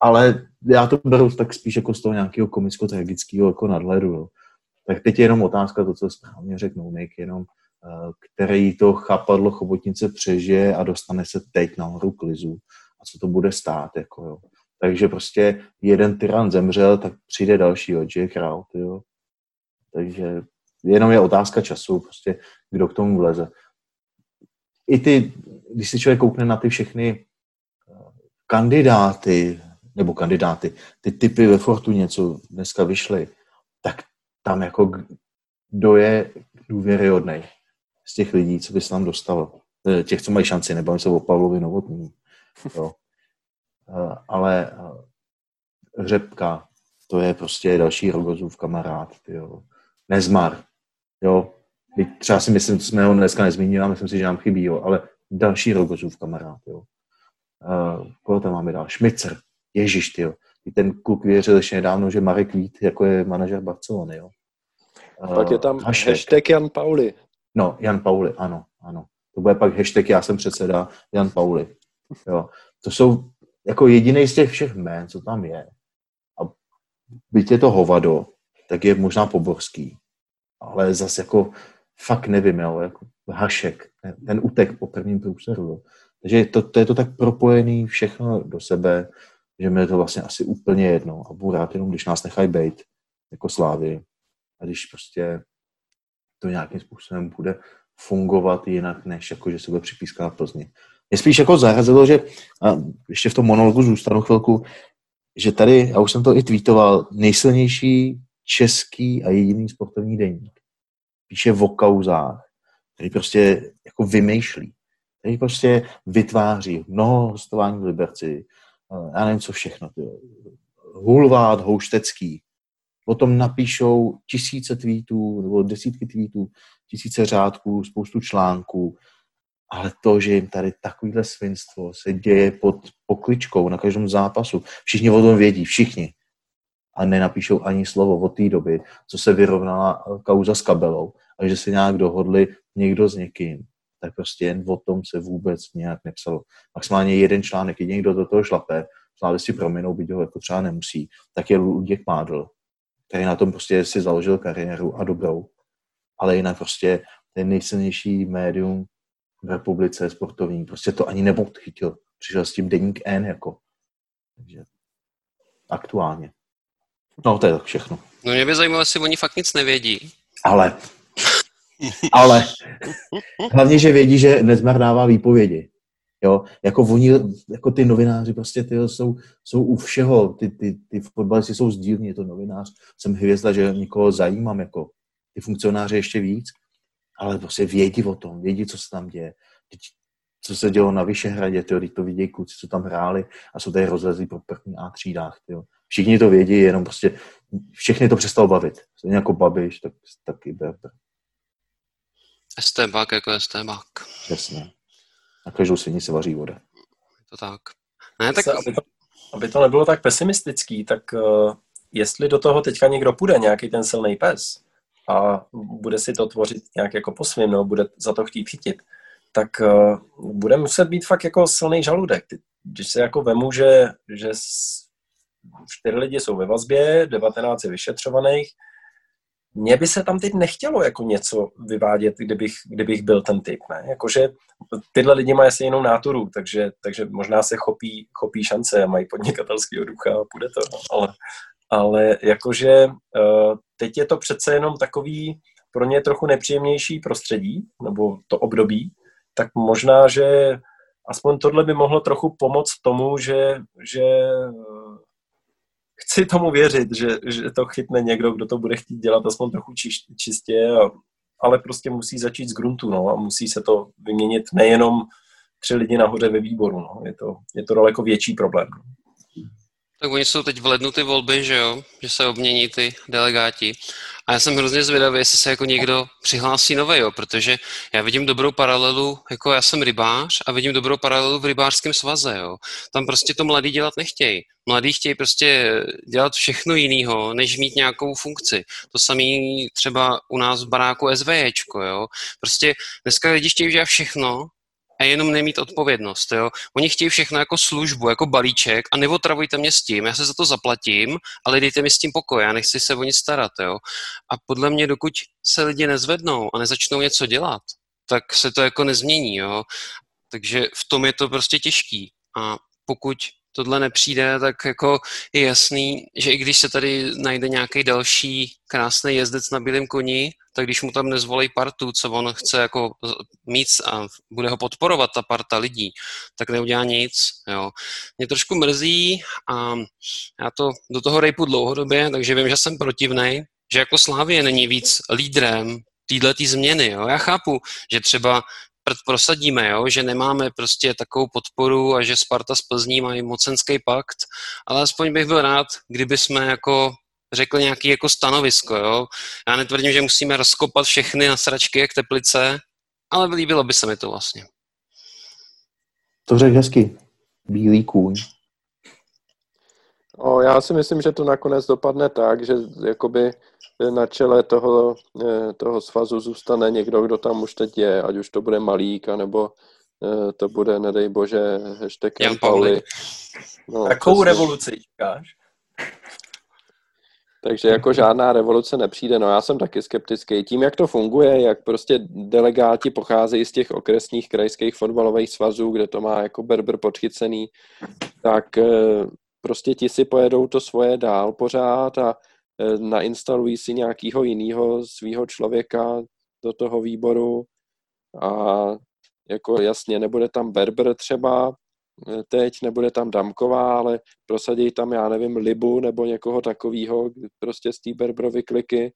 B: ale já to beru tak spíš jako z toho nějakého komicko-tragického jako nadhledu. Jo. Tak teď je jenom otázka, to, co správně řeknou Nick, jenom eh, který to chápadlo chobotnice přežije a dostane se teď nahoru k lizu a co to bude stát. Jako jo. Takže prostě jeden tyran zemřel, tak přijde další, jo, je král, jo. Takže jenom je otázka času, prostě kdo k tomu vleze. I ty, když si člověk koukne na ty všechny eh, kandidáty, nebo kandidáty, ty typy ve Fortuně, co dneska vyšly, tak tam jako kdo je důvěryhodný z těch lidí, co by se tam dostalo. Eh, těch, co mají šanci, nebavím se o Pavlovi Novotný. Jo. Eh, ale eh, Řepka, to je prostě další Rogozův kamarád, jo. Nezmar, jo. Třeba si myslím, že jsme ho dneska nezmínili, myslím si, že nám chybí, jo, ale další Rogozův kamarád, jo. Uh, koho tam máme dál? Šmicer, Ježíš, jo. I ten kluk věřil ještě nedávno, že Marek Vít jako je manažer Barcelony, jo.
A: Uh, pak je tam Hašek. hashtag Jan Pauli.
B: No, Jan Pauli, ano, ano. To bude pak hashtag já jsem předseda Jan Pauli. Jo. To jsou jako jediný z těch všech jmén, co tam je, a byť je to hovado, tak je možná Poborský. Ale zase jako fakt nevím, jo, jako Hašek, ten utek po prvním průseru. Jo. Takže to, to, je to tak propojený všechno do sebe, že mi je to vlastně asi úplně jedno a budu rád jenom, když nás nechají být jako slávy a když prostě to nějakým způsobem bude fungovat jinak, než jako, že se bude připískat Plzni. Mě spíš jako zarazilo, že a ještě v tom monologu zůstanu chvilku, že tady, já už jsem to i tweetoval, nejsilnější český a jediný sportovní deník píše o kauzách, který prostě jako vymýšlí, který prostě vytváří mnoho hostování v Liberci, já nevím, co všechno. Ty. Hulvát, Houštecký, O tom napíšou tisíce tweetů nebo desítky tweetů, tisíce řádků, spoustu článků, ale to, že jim tady takovýhle svinstvo se děje pod pokličkou na každém zápasu, všichni o tom vědí, všichni. A nenapíšou ani slovo od té doby, co se vyrovnala kauza s kabelou a že se nějak dohodli někdo s někým, tak prostě jen o tom se vůbec nějak nepsalo. Maximálně jeden článek, jediný, kdo do toho šlape, Slávy si prominou, byť ho jako třeba nemusí, tak je Luděk Mádl, který na tom prostě si založil kariéru a dobrou. Ale jinak prostě ten nejsilnější médium v republice sportovní, prostě to ani nepodchytil. Přišel s tím deník N jako. Takže aktuálně. No, to je tak všechno.
C: No mě by zajímalo, jestli oni fakt nic nevědí.
B: Ale, ale, hlavně, že vědí, že Nezmar dává výpovědi. Jo, jako oni, jako ty novináři prostě ty jsou, jsou u všeho, ty, ty, ty fotbalisti jsou sdílní, je to novinář, jsem hvězda, že někoho zajímám, jako ty funkcionáři ještě víc, ale prostě vědí o tom, vědí, co se tam děje. Teď, co se dělo na Vyšehradě, tyjo, teď to vidějí kluci, co tam hráli a jsou tady rozlezli po první A třídách. Tyjo. Všichni to vědí, jenom prostě všechny to přestalo bavit. Stejně jako Babiš, tak taky Berber.
C: Estebák jako Estebák.
B: Přesně. Na každou svině se vaří voda.
C: Je to tak. Ne, tak...
D: Se, aby, to, aby to nebylo tak pesimistický, tak uh, jestli do toho teďka někdo půjde, nějaký ten silný pes, a bude si to tvořit nějak jako po svým, nebo bude za to chtít chytit, tak uh, bude muset být fakt jako silný žaludek. Když se jako vemu, že, že čtyři lidi jsou ve vazbě, 19 je vyšetřovaných, mně by se tam teď nechtělo jako něco vyvádět, kdybych, kdybych byl ten typ, ne? Jakože tyhle lidi mají asi jinou náturu, takže, takže možná se chopí, chopí šance mají podnikatelský ducha a půjde to, no. ale, ale jakože eh, teď je to přece jenom takový pro ně trochu nepříjemnější prostředí, nebo to období, tak možná, že aspoň tohle by mohlo trochu pomoct tomu, že, že chci tomu věřit, že, že to chytne někdo, kdo to bude chtít dělat aspoň trochu čistě, ale prostě musí začít z gruntu, no, a musí se to vyměnit nejenom tři lidi nahoře ve výboru, no. je, to, je to daleko větší problém.
C: Tak oni jsou teď v lednu ty volby, že jo, že se obmění ty delegáti. A já jsem hrozně zvědavý, jestli se jako někdo přihlásí nové, jo, protože já vidím dobrou paralelu, jako já jsem rybář a vidím dobrou paralelu v rybářském svaze, jo. Tam prostě to mladí dělat nechtějí. Mladí chtějí prostě dělat všechno jiného, než mít nějakou funkci. To samé třeba u nás v baráku SVJčko, jo. Prostě dneska lidi chtějí dělat všechno, a jenom nemít odpovědnost. Jo? Oni chtějí všechno jako službu, jako balíček a neotravujte mě s tím, já se za to zaplatím, ale dejte mi s tím pokoj, já nechci se o nic starat. Jo? A podle mě, dokud se lidi nezvednou a nezačnou něco dělat, tak se to jako nezmění. Jo? Takže v tom je to prostě těžký. A pokud tohle nepřijde, tak jako je jasný, že i když se tady najde nějaký další krásný jezdec na bílém koni, tak když mu tam nezvolí partu, co on chce jako mít a bude ho podporovat ta parta lidí, tak neudělá nic. Jo. Mě trošku mrzí a já to do toho rejpu dlouhodobě, takže vím, že jsem protivnej, že jako Slávě není víc lídrem této změny. Jo. Já chápu, že třeba prosadíme, jo? že nemáme prostě takovou podporu a že Sparta z Plzní mají mocenský pakt, ale aspoň bych byl rád, kdyby jsme jako řekli nějaký jako stanovisko. Jo? Já netvrdím, že musíme rozkopat všechny nasračky jak teplice, ale líbilo by se mi to vlastně.
B: To řekl hezky. Bílý kůň.
A: O, já si myslím, že to nakonec dopadne tak, že jakoby na čele toho, eh, toho svazu zůstane někdo, kdo tam už teď je, ať už to bude Malík, anebo eh, to bude, nedej bože, hashtag
C: Jan Pauli.
D: No, Takovou revoluci říkáš?
A: Takže jako žádná revoluce nepřijde. No já jsem taky skeptický. Tím, jak to funguje, jak prostě delegáti pocházejí z těch okresních krajských fotbalových svazů, kde to má jako berber podchycený, tak eh, prostě ti si pojedou to svoje dál pořád a nainstalují si nějakého jiného svého člověka do toho výboru a jako jasně, nebude tam Berber třeba eh, teď, nebude tam Damková, ale prosadí tam, já nevím, Libu nebo někoho takového, prostě z té Berberovy kliky.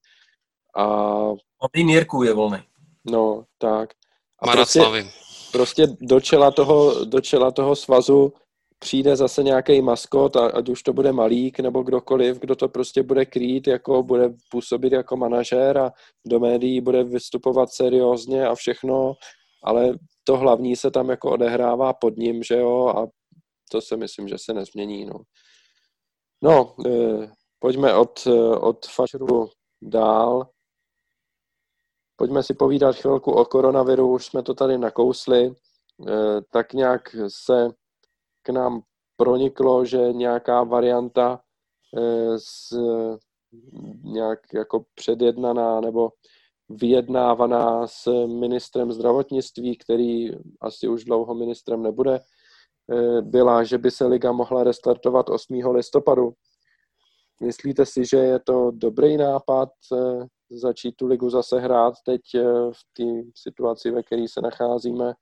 A: A...
D: Obý Mírku je volný.
A: No, tak. A prostě, prostě do čela, toho, do čela toho svazu přijde zase nějaký maskot, ať už to bude Malík nebo kdokoliv, kdo to prostě bude krýt, jako bude působit jako manažér a do médií bude vystupovat seriózně a všechno, ale to hlavní se tam jako odehrává pod ním, že jo, a to se myslím, že se nezmění, no. No, eh, pojďme od, od fašru dál. Pojďme si povídat chvilku o koronaviru, už jsme to tady nakousli. Eh, tak nějak se k nám proniklo, že nějaká varianta z, eh, nějak jako předjednaná nebo vyjednávaná s ministrem zdravotnictví, který asi už dlouho ministrem nebude, eh, byla, že by se liga mohla restartovat 8. listopadu. Myslíte si, že je to dobrý nápad začít tu ligu zase hrát teď v té situaci, ve které se nacházíme?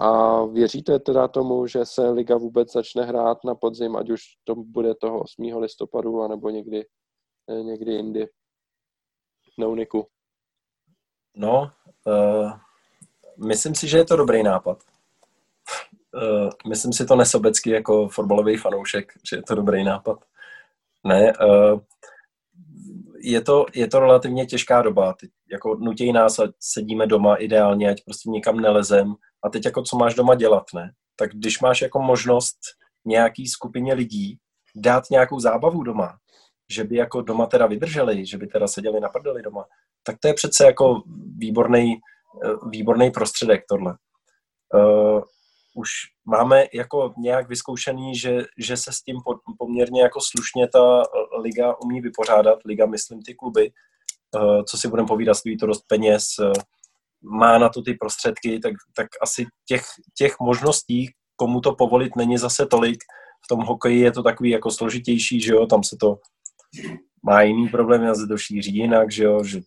A: A věříte teda tomu, že se liga vůbec začne hrát na podzim, ať už to bude toho 8. listopadu, anebo někdy, eh, někdy jindy? Nouniku.
D: No, uh, myslím si, že je to dobrý nápad. Uh, myslím si to nesobecky jako fotbalový fanoušek, že je to dobrý nápad. Ne, uh, je to, je to relativně těžká doba. Teď jako nutějí nás a sedíme doma ideálně, ať prostě nikam nelezem, a teď jako co máš doma dělat, ne? Tak když máš jako možnost nějaký skupině lidí dát nějakou zábavu doma, že by jako doma teda vydrželi, že by teda seděli na prdeli doma, tak to je přece jako výborný, eh, výborný prostředek tohle. Uh, už máme jako nějak vyzkoušený, že, že se s tím poměrně jako slušně ta liga umí vypořádat, liga myslím ty kluby, uh, co si budeme povídat, stojí to dost peněz, má na to ty prostředky, tak, tak asi těch, těch možností, komu to povolit, není zase tolik. V tom hokeji je to takový jako složitější, že jo, tam se to má jiný problém, a se to šíří jinak, že jo, že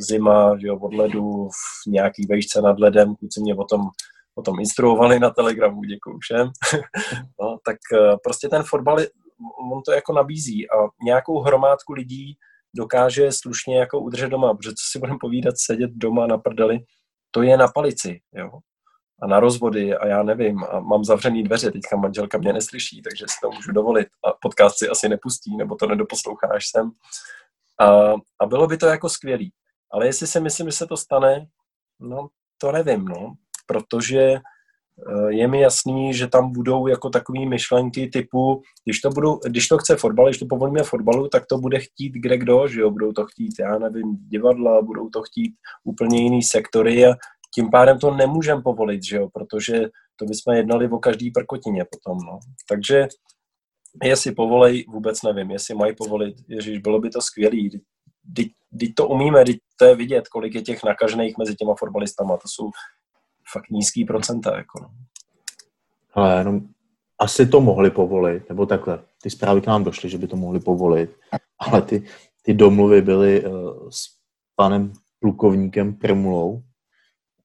D: zima, že jo, od ledu v nějaký vejšce nad ledem, kluci mě o tom, o tom instruovali na Telegramu, děkuju všem. no, tak eh, prostě ten fotbal, on to jako nabízí a nějakou hromádku lidí dokáže slušně jako udržet doma, protože co si budeme povídat, sedět doma na prdeli, to je na palici, jo. A na rozvody a já nevím, a mám zavřený dveře, teďka manželka mě neslyší, takže si to můžu dovolit a podcast si asi nepustí, nebo to nedoposloucháš sem. A, a bylo by to jako skvělý. Ale jestli si myslím, že se to stane, no to nevím, no, protože je mi jasný, že tam budou jako takové myšlenky typu, když to, budu, když to chce fotbal, když to povolíme fotbalu, tak to bude chtít kde kdo, že jo, budou to chtít, já nevím, divadla, budou to chtít úplně jiný sektory a tím pádem to nemůžeme povolit, že jo, protože to bychom jednali o každý prkotině potom, no. Takže jestli povolej, vůbec nevím, jestli mají povolit, ježiš, bylo by to skvělý, teď to umíme, teď to je vidět, kolik je těch nakažených mezi těma fotbalistama, to jsou fakt nízký procenta. Jako no.
B: Ale jenom asi to mohli povolit, nebo takhle. Ty zprávy k nám došly, že by to mohli povolit, ale ty, ty domluvy byly uh, s panem plukovníkem Primulou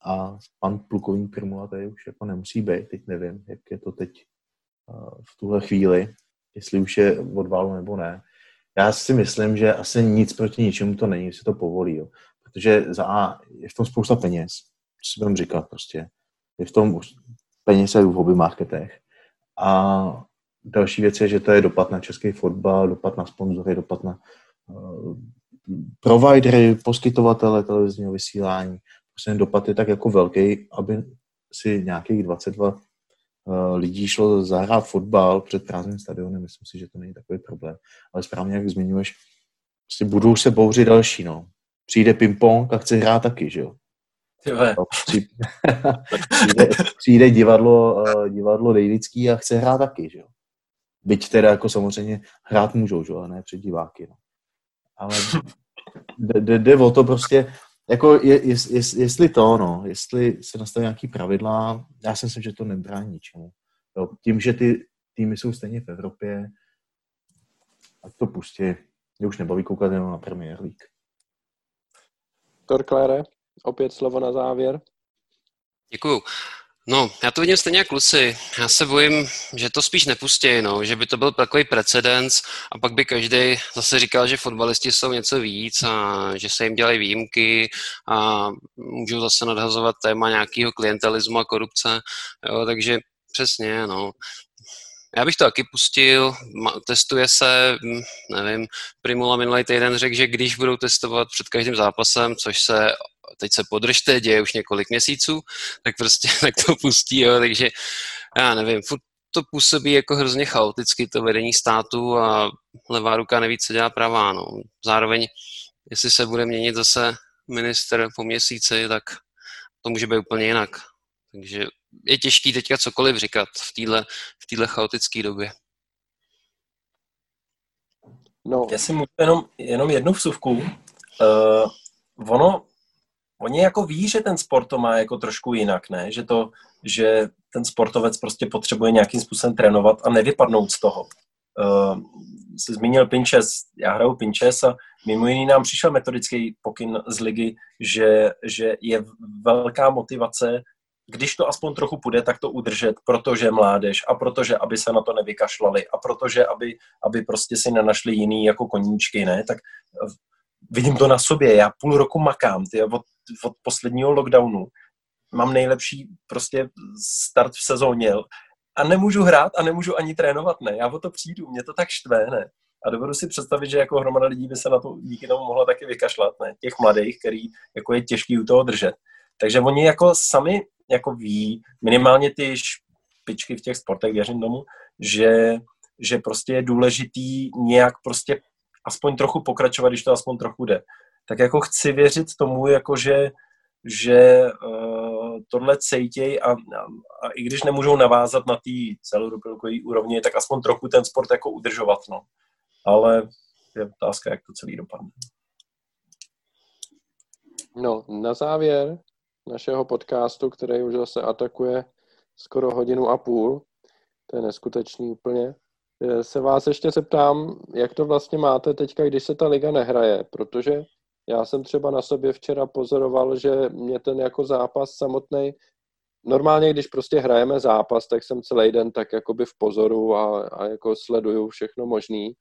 B: a pan plukovník Primula tady už jako nemusí být, teď nevím, jak je to teď uh, v tuhle chvíli, jestli už je odválu nebo ne. Já si myslím, že asi nic proti ničemu to není, jestli to povolí, jo. protože za A je v tom spousta peněz, si budeme říkat prostě. Je v tom peníze v hobby marketech. A další věc je, že to je dopad na český fotbal, dopad na sponzory, dopad na uh, providery, poskytovatele televizního vysílání. Prostě ten dopad je tak jako velký, aby si nějakých 22 uh, eh, lidí šlo zahrát fotbal před prázdným stadionem. Myslím si, že to není takový problém. Ale správně, jak zmiňuješ, prostě budou se bouřit další, no. Přijde ping-pong a chce hrát taky, že jo. No, přijde, přijde, přijde divadlo, uh, divadlo Dejlický a chce hrát taky, že jo. Byť teda jako samozřejmě hrát můžou, že jo, a ne před diváky, no. Ale jde, jde o to prostě, jako je, je, je, jestli to, no, jestli se nastaví nějaký pravidla, já si myslím, že to nebrání ničemu. Jo, tím, že ty týmy jsou stejně v Evropě, ať to pustí. Mě už nebaví koukat jenom na Premier League.
A: Torklére? Opět slovo na závěr.
C: Děkuju. No, já to vidím stejně jako kluci. Já se bojím, že to spíš nepustí, no, že by to byl takový precedens a pak by každý zase říkal, že fotbalisti jsou něco víc a že se jim dělají výjimky a můžou zase nadhazovat téma nějakého klientelismu a korupce. Jo, takže přesně, no. Já bych to taky pustil, testuje se, hm, nevím, Primula minulý týden řekl, že když budou testovat před každým zápasem, což se teď se podržte, děje už několik měsíců, tak prostě tak to pustí, jo, takže já nevím, furt to působí jako hrozně chaoticky, to vedení státu a levá ruka neví, co dělá pravá, no. Zároveň, jestli se bude měnit zase minister po měsíci, tak to může být úplně jinak. Takže je těžký teďka cokoliv říkat v téhle v téhle chaotické době.
D: No. Já si můžu jenom, jenom jednu vsuvku. Uh, ono, oni jako ví, že ten sport to má jako trošku jinak, ne? Že, to, že ten sportovec prostě potřebuje nějakým způsobem trénovat a nevypadnout z toho. Uh, jsi zmínil Pinches, já hraju Pinches a mimo jiný nám přišel metodický pokyn z ligy, že, že je velká motivace když to aspoň trochu půjde, tak to udržet, protože mládež a protože, aby se na to nevykašlali a protože, aby, aby prostě si nenašli jiný jako koníčky, ne, tak eh, vidím to na sobě, já půl roku makám, ty, od, od posledního lockdownu. Mám nejlepší prostě start v sezóně a nemůžu hrát a nemůžu ani trénovat, ne, já o to přijdu, mě to tak štve, ne, a dovedu si představit, že jako hromada lidí by se na to díky tomu mohla taky vykašlat, ne, těch mladých, který jako je těžký u toho držet. Takže oni jako sami jako ví, minimálně ty špičky v těch sportech, věřím tomu, že, že prostě je důležitý nějak prostě aspoň trochu pokračovat, když to aspoň trochu jde. Tak jako chci věřit tomu, jako že, že uh, tohle cejtěj a, a, a i když nemůžou navázat na té celorepublikové úrovni, tak aspoň trochu ten sport jako udržovat, no. Ale je otázka, jak to celý dopadne.
A: No, na závěr našeho podcastu, který už zase atakuje skoro hodinu a půl. To je neskutečný úplně. Eh, se vás ještě zeptám, jak to vlastně máte teďka, když se ta liga nehraje, protože já jsem třeba na sobě včera pozoroval, že mě ten jako zápas samotný, normálně když prostě hrajeme zápas, tak jsem celý den tak jakoby v pozoru a, a jako sleduju všechno možný.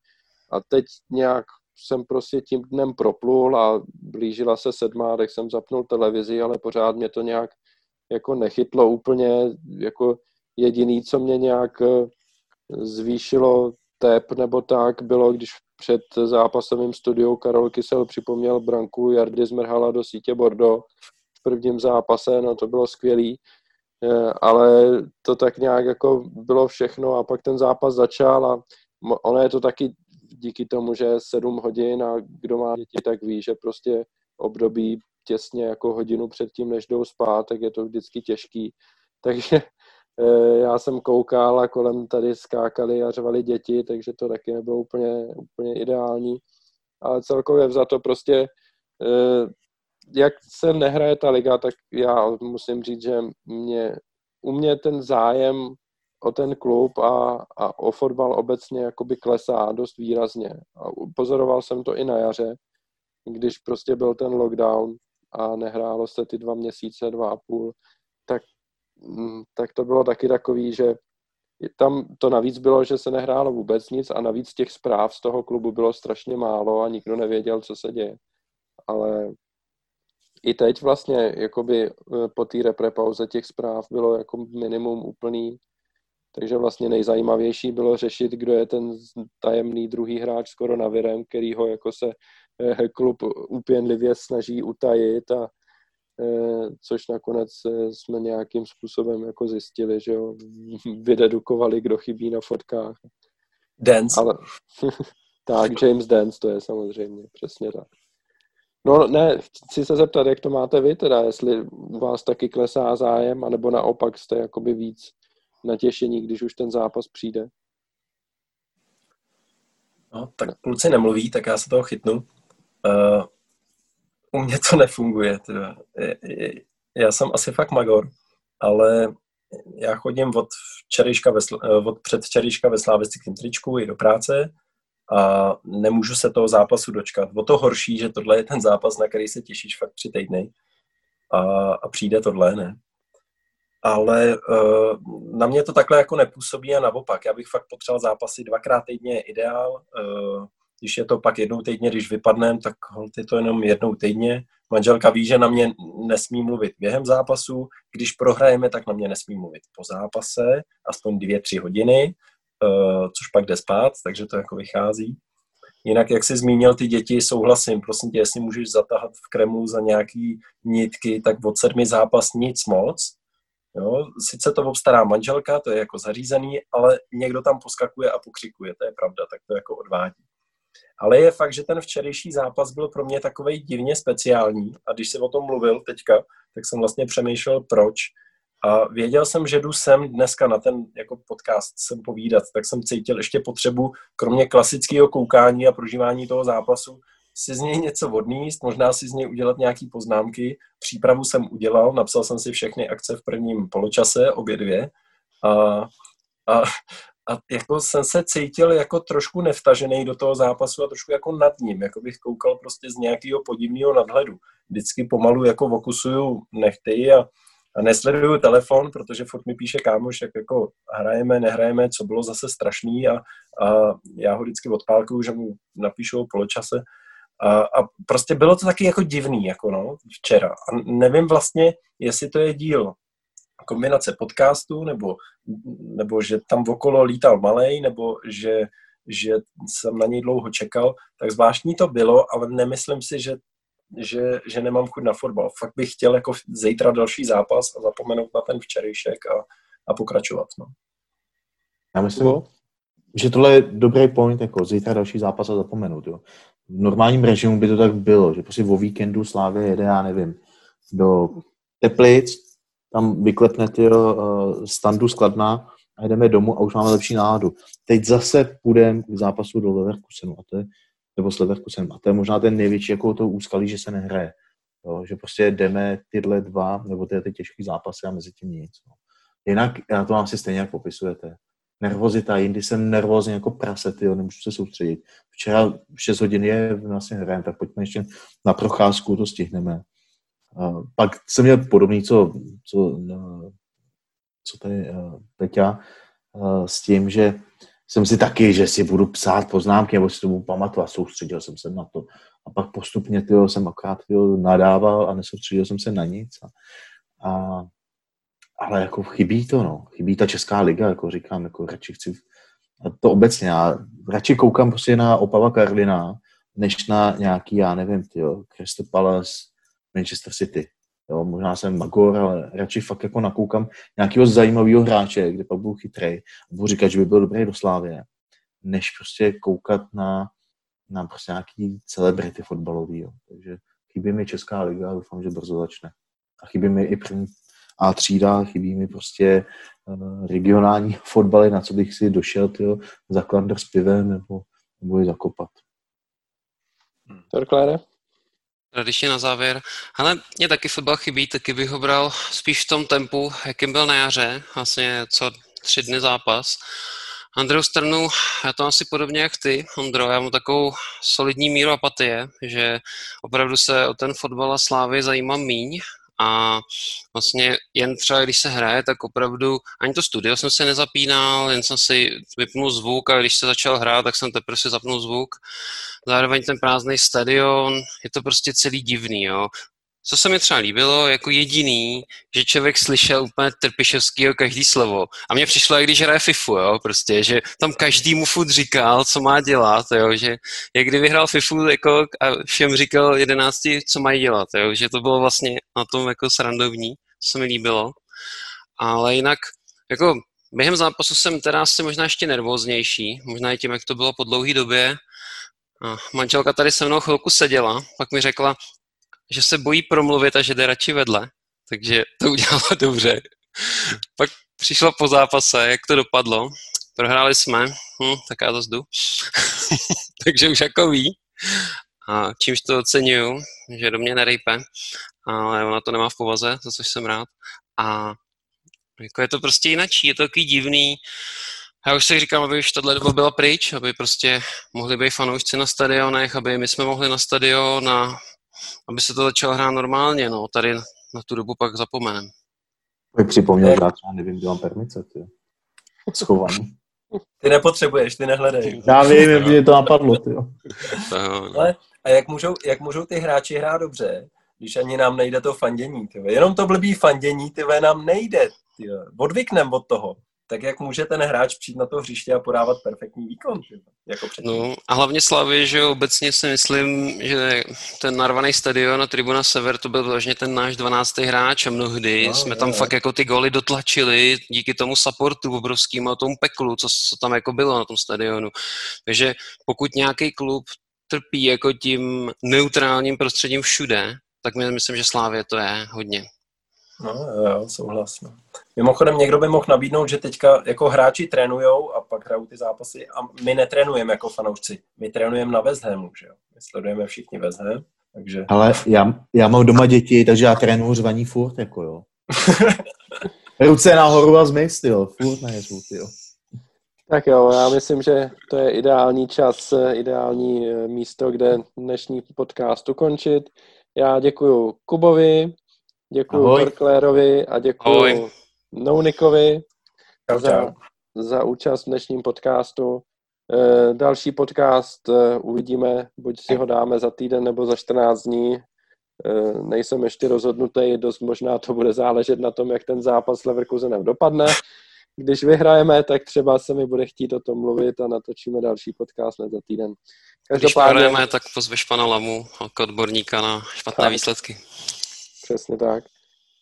A: A teď nějak jsem prostě tím dnem proplul a blížila se sedmá, tak jsem zapnul televizi, ale pořád mě to nějak jako nechytlo úplně, jako jediný, co mě nějak eh, zvýšilo tep nebo tak, bylo, když před zápasovým studiou Karol Kysel připomněl branku Jardy Zmrhala do sítě Bordo v prvním zápase, no to bylo skvělý, eh, ale to tak nějak jako bylo všechno a pak ten zápas začal a ono je to taky díky tomu, že je sedm hodin a kdo má děti, tak ví, že prostě období těsně jako hodinu předtím, než jdou spát, tak je to vždycky těžký. Takže eh, já jsem koukal a kolem tady skákali a řvali děti, takže to taky nebylo úplně, úplně ideální. Ale celkově za to prostě, eh, jak se nehraje ta liga, tak já musím říct, že mě, u mě ten zájem o ten klub a, a o fotbal obecně jakoby klesá dost výrazně. A pozoroval jsem to i na jaře, když prostě byl ten lockdown a nehrálo se ty dva měsíce, dva a půl, tak, mm, tak to bylo taky takový, že tam to navíc bylo, že se nehrálo vůbec nic a navíc těch zpráv z toho klubu bylo strašně málo a nikdo nevěděl, co se děje. Ale i teď vlastně jakoby eh, po té reprepauze těch zpráv bylo jako minimum úplný takže vlastně nejzajímavější bylo řešit, kdo je ten tajemný druhý hráč s koronavirem, který ho jako se eh, klub úpěnlivě snaží utajit a eh, což nakonec eh, jsme nějakým způsobem jako zjistili, že jo, vydedukovali, kdo chybí na fotkách.
D: Dance. Ale,
A: tak, James Dance to je samozřejmě, přesně tak. No ne, chci se zeptat, jak to máte vy teda, jestli u vás taky klesá zájem, anebo naopak jste jakoby víc natěšení, když už ten zápas přijde?
D: No, tak kluci nemluví, tak já se toho chytnu. Uh, u mě to nefunguje. Teda. Já jsem asi fakt magor, ale já chodím od, včerejška ve, eh, od předčerejška ve slávistickém tričku i do práce a nemůžu se toho zápasu dočkat. O to horší, že tohle je ten zápas, na který se těšíš fakt tři týdny a, a přijde tohle, ne? Ale uh, na mě to takhle jako nepůsobí a naopak. Já bych fakt potřeboval zápasy dvakrát týdně je ideál. Uh, když je to pak jednou týdně, když vypadnem, tak je to jenom jednou týdně. Manželka ví, že na mě nesmí mluvit během zápasu. Když prohrajeme, tak na mě nesmí mluvit po zápase, aspoň dvě, tři hodiny. uh, což pak jde spát, takže to jako vychází. Jinak, jak jsi zmínil ty děti, souhlasím, prosím tě, jestli můžeš zatahat v Kremlu za nějaký nitky, tak od sedmi zápas nic moc. Jo? Sice to obstará manželka, to je jako zařízený, ale někdo tam poskakuje a pokřikuje, to je pravda, tak to jako odvádí. Ale je fakt, že ten včerejší zápas byl pro mě takový divně speciální a když jsem o tom mluvil teďka, tak jsem vlastně přemýšlel, proč. A věděl jsem, že jdu sem dneska na ten jako podcast sem povídat, tak jsem cítil ještě potřebu, kromě klasického koukání a prožívání toho zápasu, si z něj něco odníst, možná si z něj udělat nějaké poznámky. Přípravu jsem udělal, napsal jsem si všechny akce v prvním poločase, obě dvě. A, a, a jako jsem se cítil jako trošku nevtažený do toho zápasu a trošku jako nad ním, jako bych koukal prostě z nějakého podivného nadhledu. Vždycky pomalu jako vokusuju nechty a, a nesleduju telefon, protože furt mi píše kámoš, jak jako hrajeme, nehrajeme, co bylo zase strašný a, a já ho vždycky odpálkuju, že mu napíšu o poločase. A, a prostě bylo to taky jako divný, jako no, včera. A nevím vlastně, jestli to je díl kombinace podcastu, nebo, nebo že tam okolo lítal malej, nebo že, že jsem na něj dlouho čekal, tak zvláštní to bylo, ale nemyslím si, že, že, že nemám chuť na fotbal. Fakt bych chtěl jako zítra další zápas a zapomenout na ten včerejšek a, a pokračovat. No.
B: Já myslím, že tohle je dobrý point, jako zítra další zápas a zapomenout. Jo. V normálním režimu by to tak bylo, že prostě o víkendu Slávě jede, já nevím, do Teplic, tam vyklepnete uh, standu skladná a jdeme domů a už máme lepší náladu. Teď zase půjdeme k zápasu do Leverkusenu a to je, nebo s Leverkusenem a to je možná ten největší jako to úskalí, že se nehraje. Jo, že prostě jdeme tyhle dva, nebo ty, ty těžké zápasy a mezi tím nic. No. Jinak, já to asi stejně jak popisujete. Nervozita, jindy jsem nervózní jako praset, jo, nemůžu se soustředit. Včera v 6 hodin je vlastně hrajeme, tak pojďme ještě na procházku, to stihneme. Uh, pak jsem měl podobný, co, co, uh, co tady uh, Peťa, uh, s tím, že jsem si taky, že si budu psát poznámky, nebo si to budu pamatovat, soustředil jsem se na to. A pak postupně tyjo, jsem akorát tyjo, nadával a nesoustředil jsem se na nic. A, a, ale jako chybí to, no. Chybí ta Česká liga, jako říkám, jako radši chci to obecně, já radši koukám prostě na Opava Karlina, než na nějaký, já nevím, tyjo, Crystal Palace, Manchester City. Jo, možná jsem magor, ale radši fakt jako nakoukám nějakého zajímavého hráče, kde pak budu chytrý a budu říkat, že by byl dobrý do Slávě, než prostě koukat na, na prostě nějaký celebrity fotbalový. Jo. Takže chybí mi Česká liga a doufám, že brzo začne. A chybí mi i první A třída, chybí mi prostě uh, regionální fotbaly, na co bych si došel, tyjo, za klander s pivem nebo, nebo je zakopat.
A: Torkláre?
C: Tradičně na závěr. Ale mě taky fotbal chybí, taky bych ho bral spíš v tom tempu, jakým byl na jaře, vlastně co tři dny zápas. Na druhou stranu, já to asi podobně jak ty, Ondro, já mám takovou solidní míru apatie, že opravdu se o ten fotbal a slávy zajímám míň a vlastně jen třeba, když se hraje, tak opravdu ani to studio jsem se nezapínal, jen jsem si vypnul zvuk a když se začal hrát, tak jsem teprve si zapnul zvuk. Zároveň ten prázdný stadion, je to prostě celý divný, jo. Co se mi třeba líbilo, jako jediný, že člověk slyšel úplně Trpišovskýho každý slovo. A mně přišlo, když hraje FIFU, jo, prostě, že tam každý mu furt říkal, co má dělat, jo, že jak kdyby hrál FIFU jako, a všem říkal jedenácti, co mají dělat, jo, že to bylo vlastně na tom jako srandovní, co se mi líbilo. Ale jinak, jako během zápasu jsem teda asi možná ještě nervóznější, možná i tím, jak to bylo po dlouhé době. A manželka tady se mnou chvilku seděla, pak mi řekla, že se bojí promluvit a že jde radši vedle, takže to udělalo dobře. Pak přišlo po zápase, jak to dopadlo. Prohráli jsme, hm, tak já to zdu. takže už jako ví. A čímž to oceňuju, že do mě nerejpe, ale ona to nemá v povaze, za což jsem rád. A jako je to prostě jinačí, je to takový divný. Já už si říkám, aby už tohle doba byla pryč, aby prostě mohli být fanoušci na stadionech, aby my jsme mohli na stadion a aby se to začalo hrát normálně, no, tady na tu dobu pak zapomenem.
B: Mi připomněl, že já třeba nevím, kde mám permice, ty. Schovaný.
D: Ty nepotřebuješ, ty nehledej.
B: Já vím, mě to napadlo, ty.
C: no.
D: Ale, a jak můžou, jak můžou ty hráči hrát dobře, když ani nám nejde to fandění, ty Jenom to blbý fandění, ty nám nejde, ty Odvyknem od toho. Tak jak může ten hráč přijít na to hřiště a podávat perfektní výkon, jako předtím.
C: No a hlavně Slavy, že obecně si myslím, že ten narvaný stadion a Tribuna Sever to byl vlastně ten náš 12. hráč a mnohdy no, jsme je, tam je. fakt jako ty goly dotlačili díky tomu supportu obrovskému a tomu peklu, co, co tam jako bylo na tom stadionu. Takže pokud nějaký klub trpí jako tím neutrálním prostředím všude, tak my myslím, že Slávě to je hodně.
D: No jo, souhlas. No. Mimochodem někdo by mohl nabídnout, že teďka jako hráči trénujou a pak hrajou ty zápasy a my netrénujeme jako fanoušci. My trénujeme na West Hamu, že jo? My sledujeme všichni West Ham, takže...
B: Ale já, já mám doma děti, takže já trénuju řvaní furt, jako jo. Ruce nahoru a zmiz, jo. Furt nejezvu, jo.
A: Tak jo, já myslím, že to je ideální čas, ideální eh, místo, kde dnešní podcast ukončit. Já děkuji Kubovi, děkuji Horklérovi a děkuji Nounikovi za, za účast v dnešním podcastu. Eh, další podcast eh, uvidíme, buď si ho dáme za týden nebo za 14 dní. Nejsem ještě rozhodnutý, dost možná to bude záležet na tom, jak ten zápas s Leverkusenem dopadne když vyhrajeme, tak třeba se mi bude chtít o tom mluvit a natočíme další podcast za týden.
C: Každopádně... Když vyhrajeme, tak pozveš pana Lamu jako odborníka na špatné tak. výsledky.
A: Přesně tak.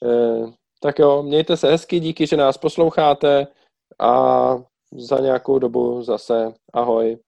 A: E, tak jo, mějte se hezky, díky, že nás posloucháte a za nějakou dobu zase ahoj.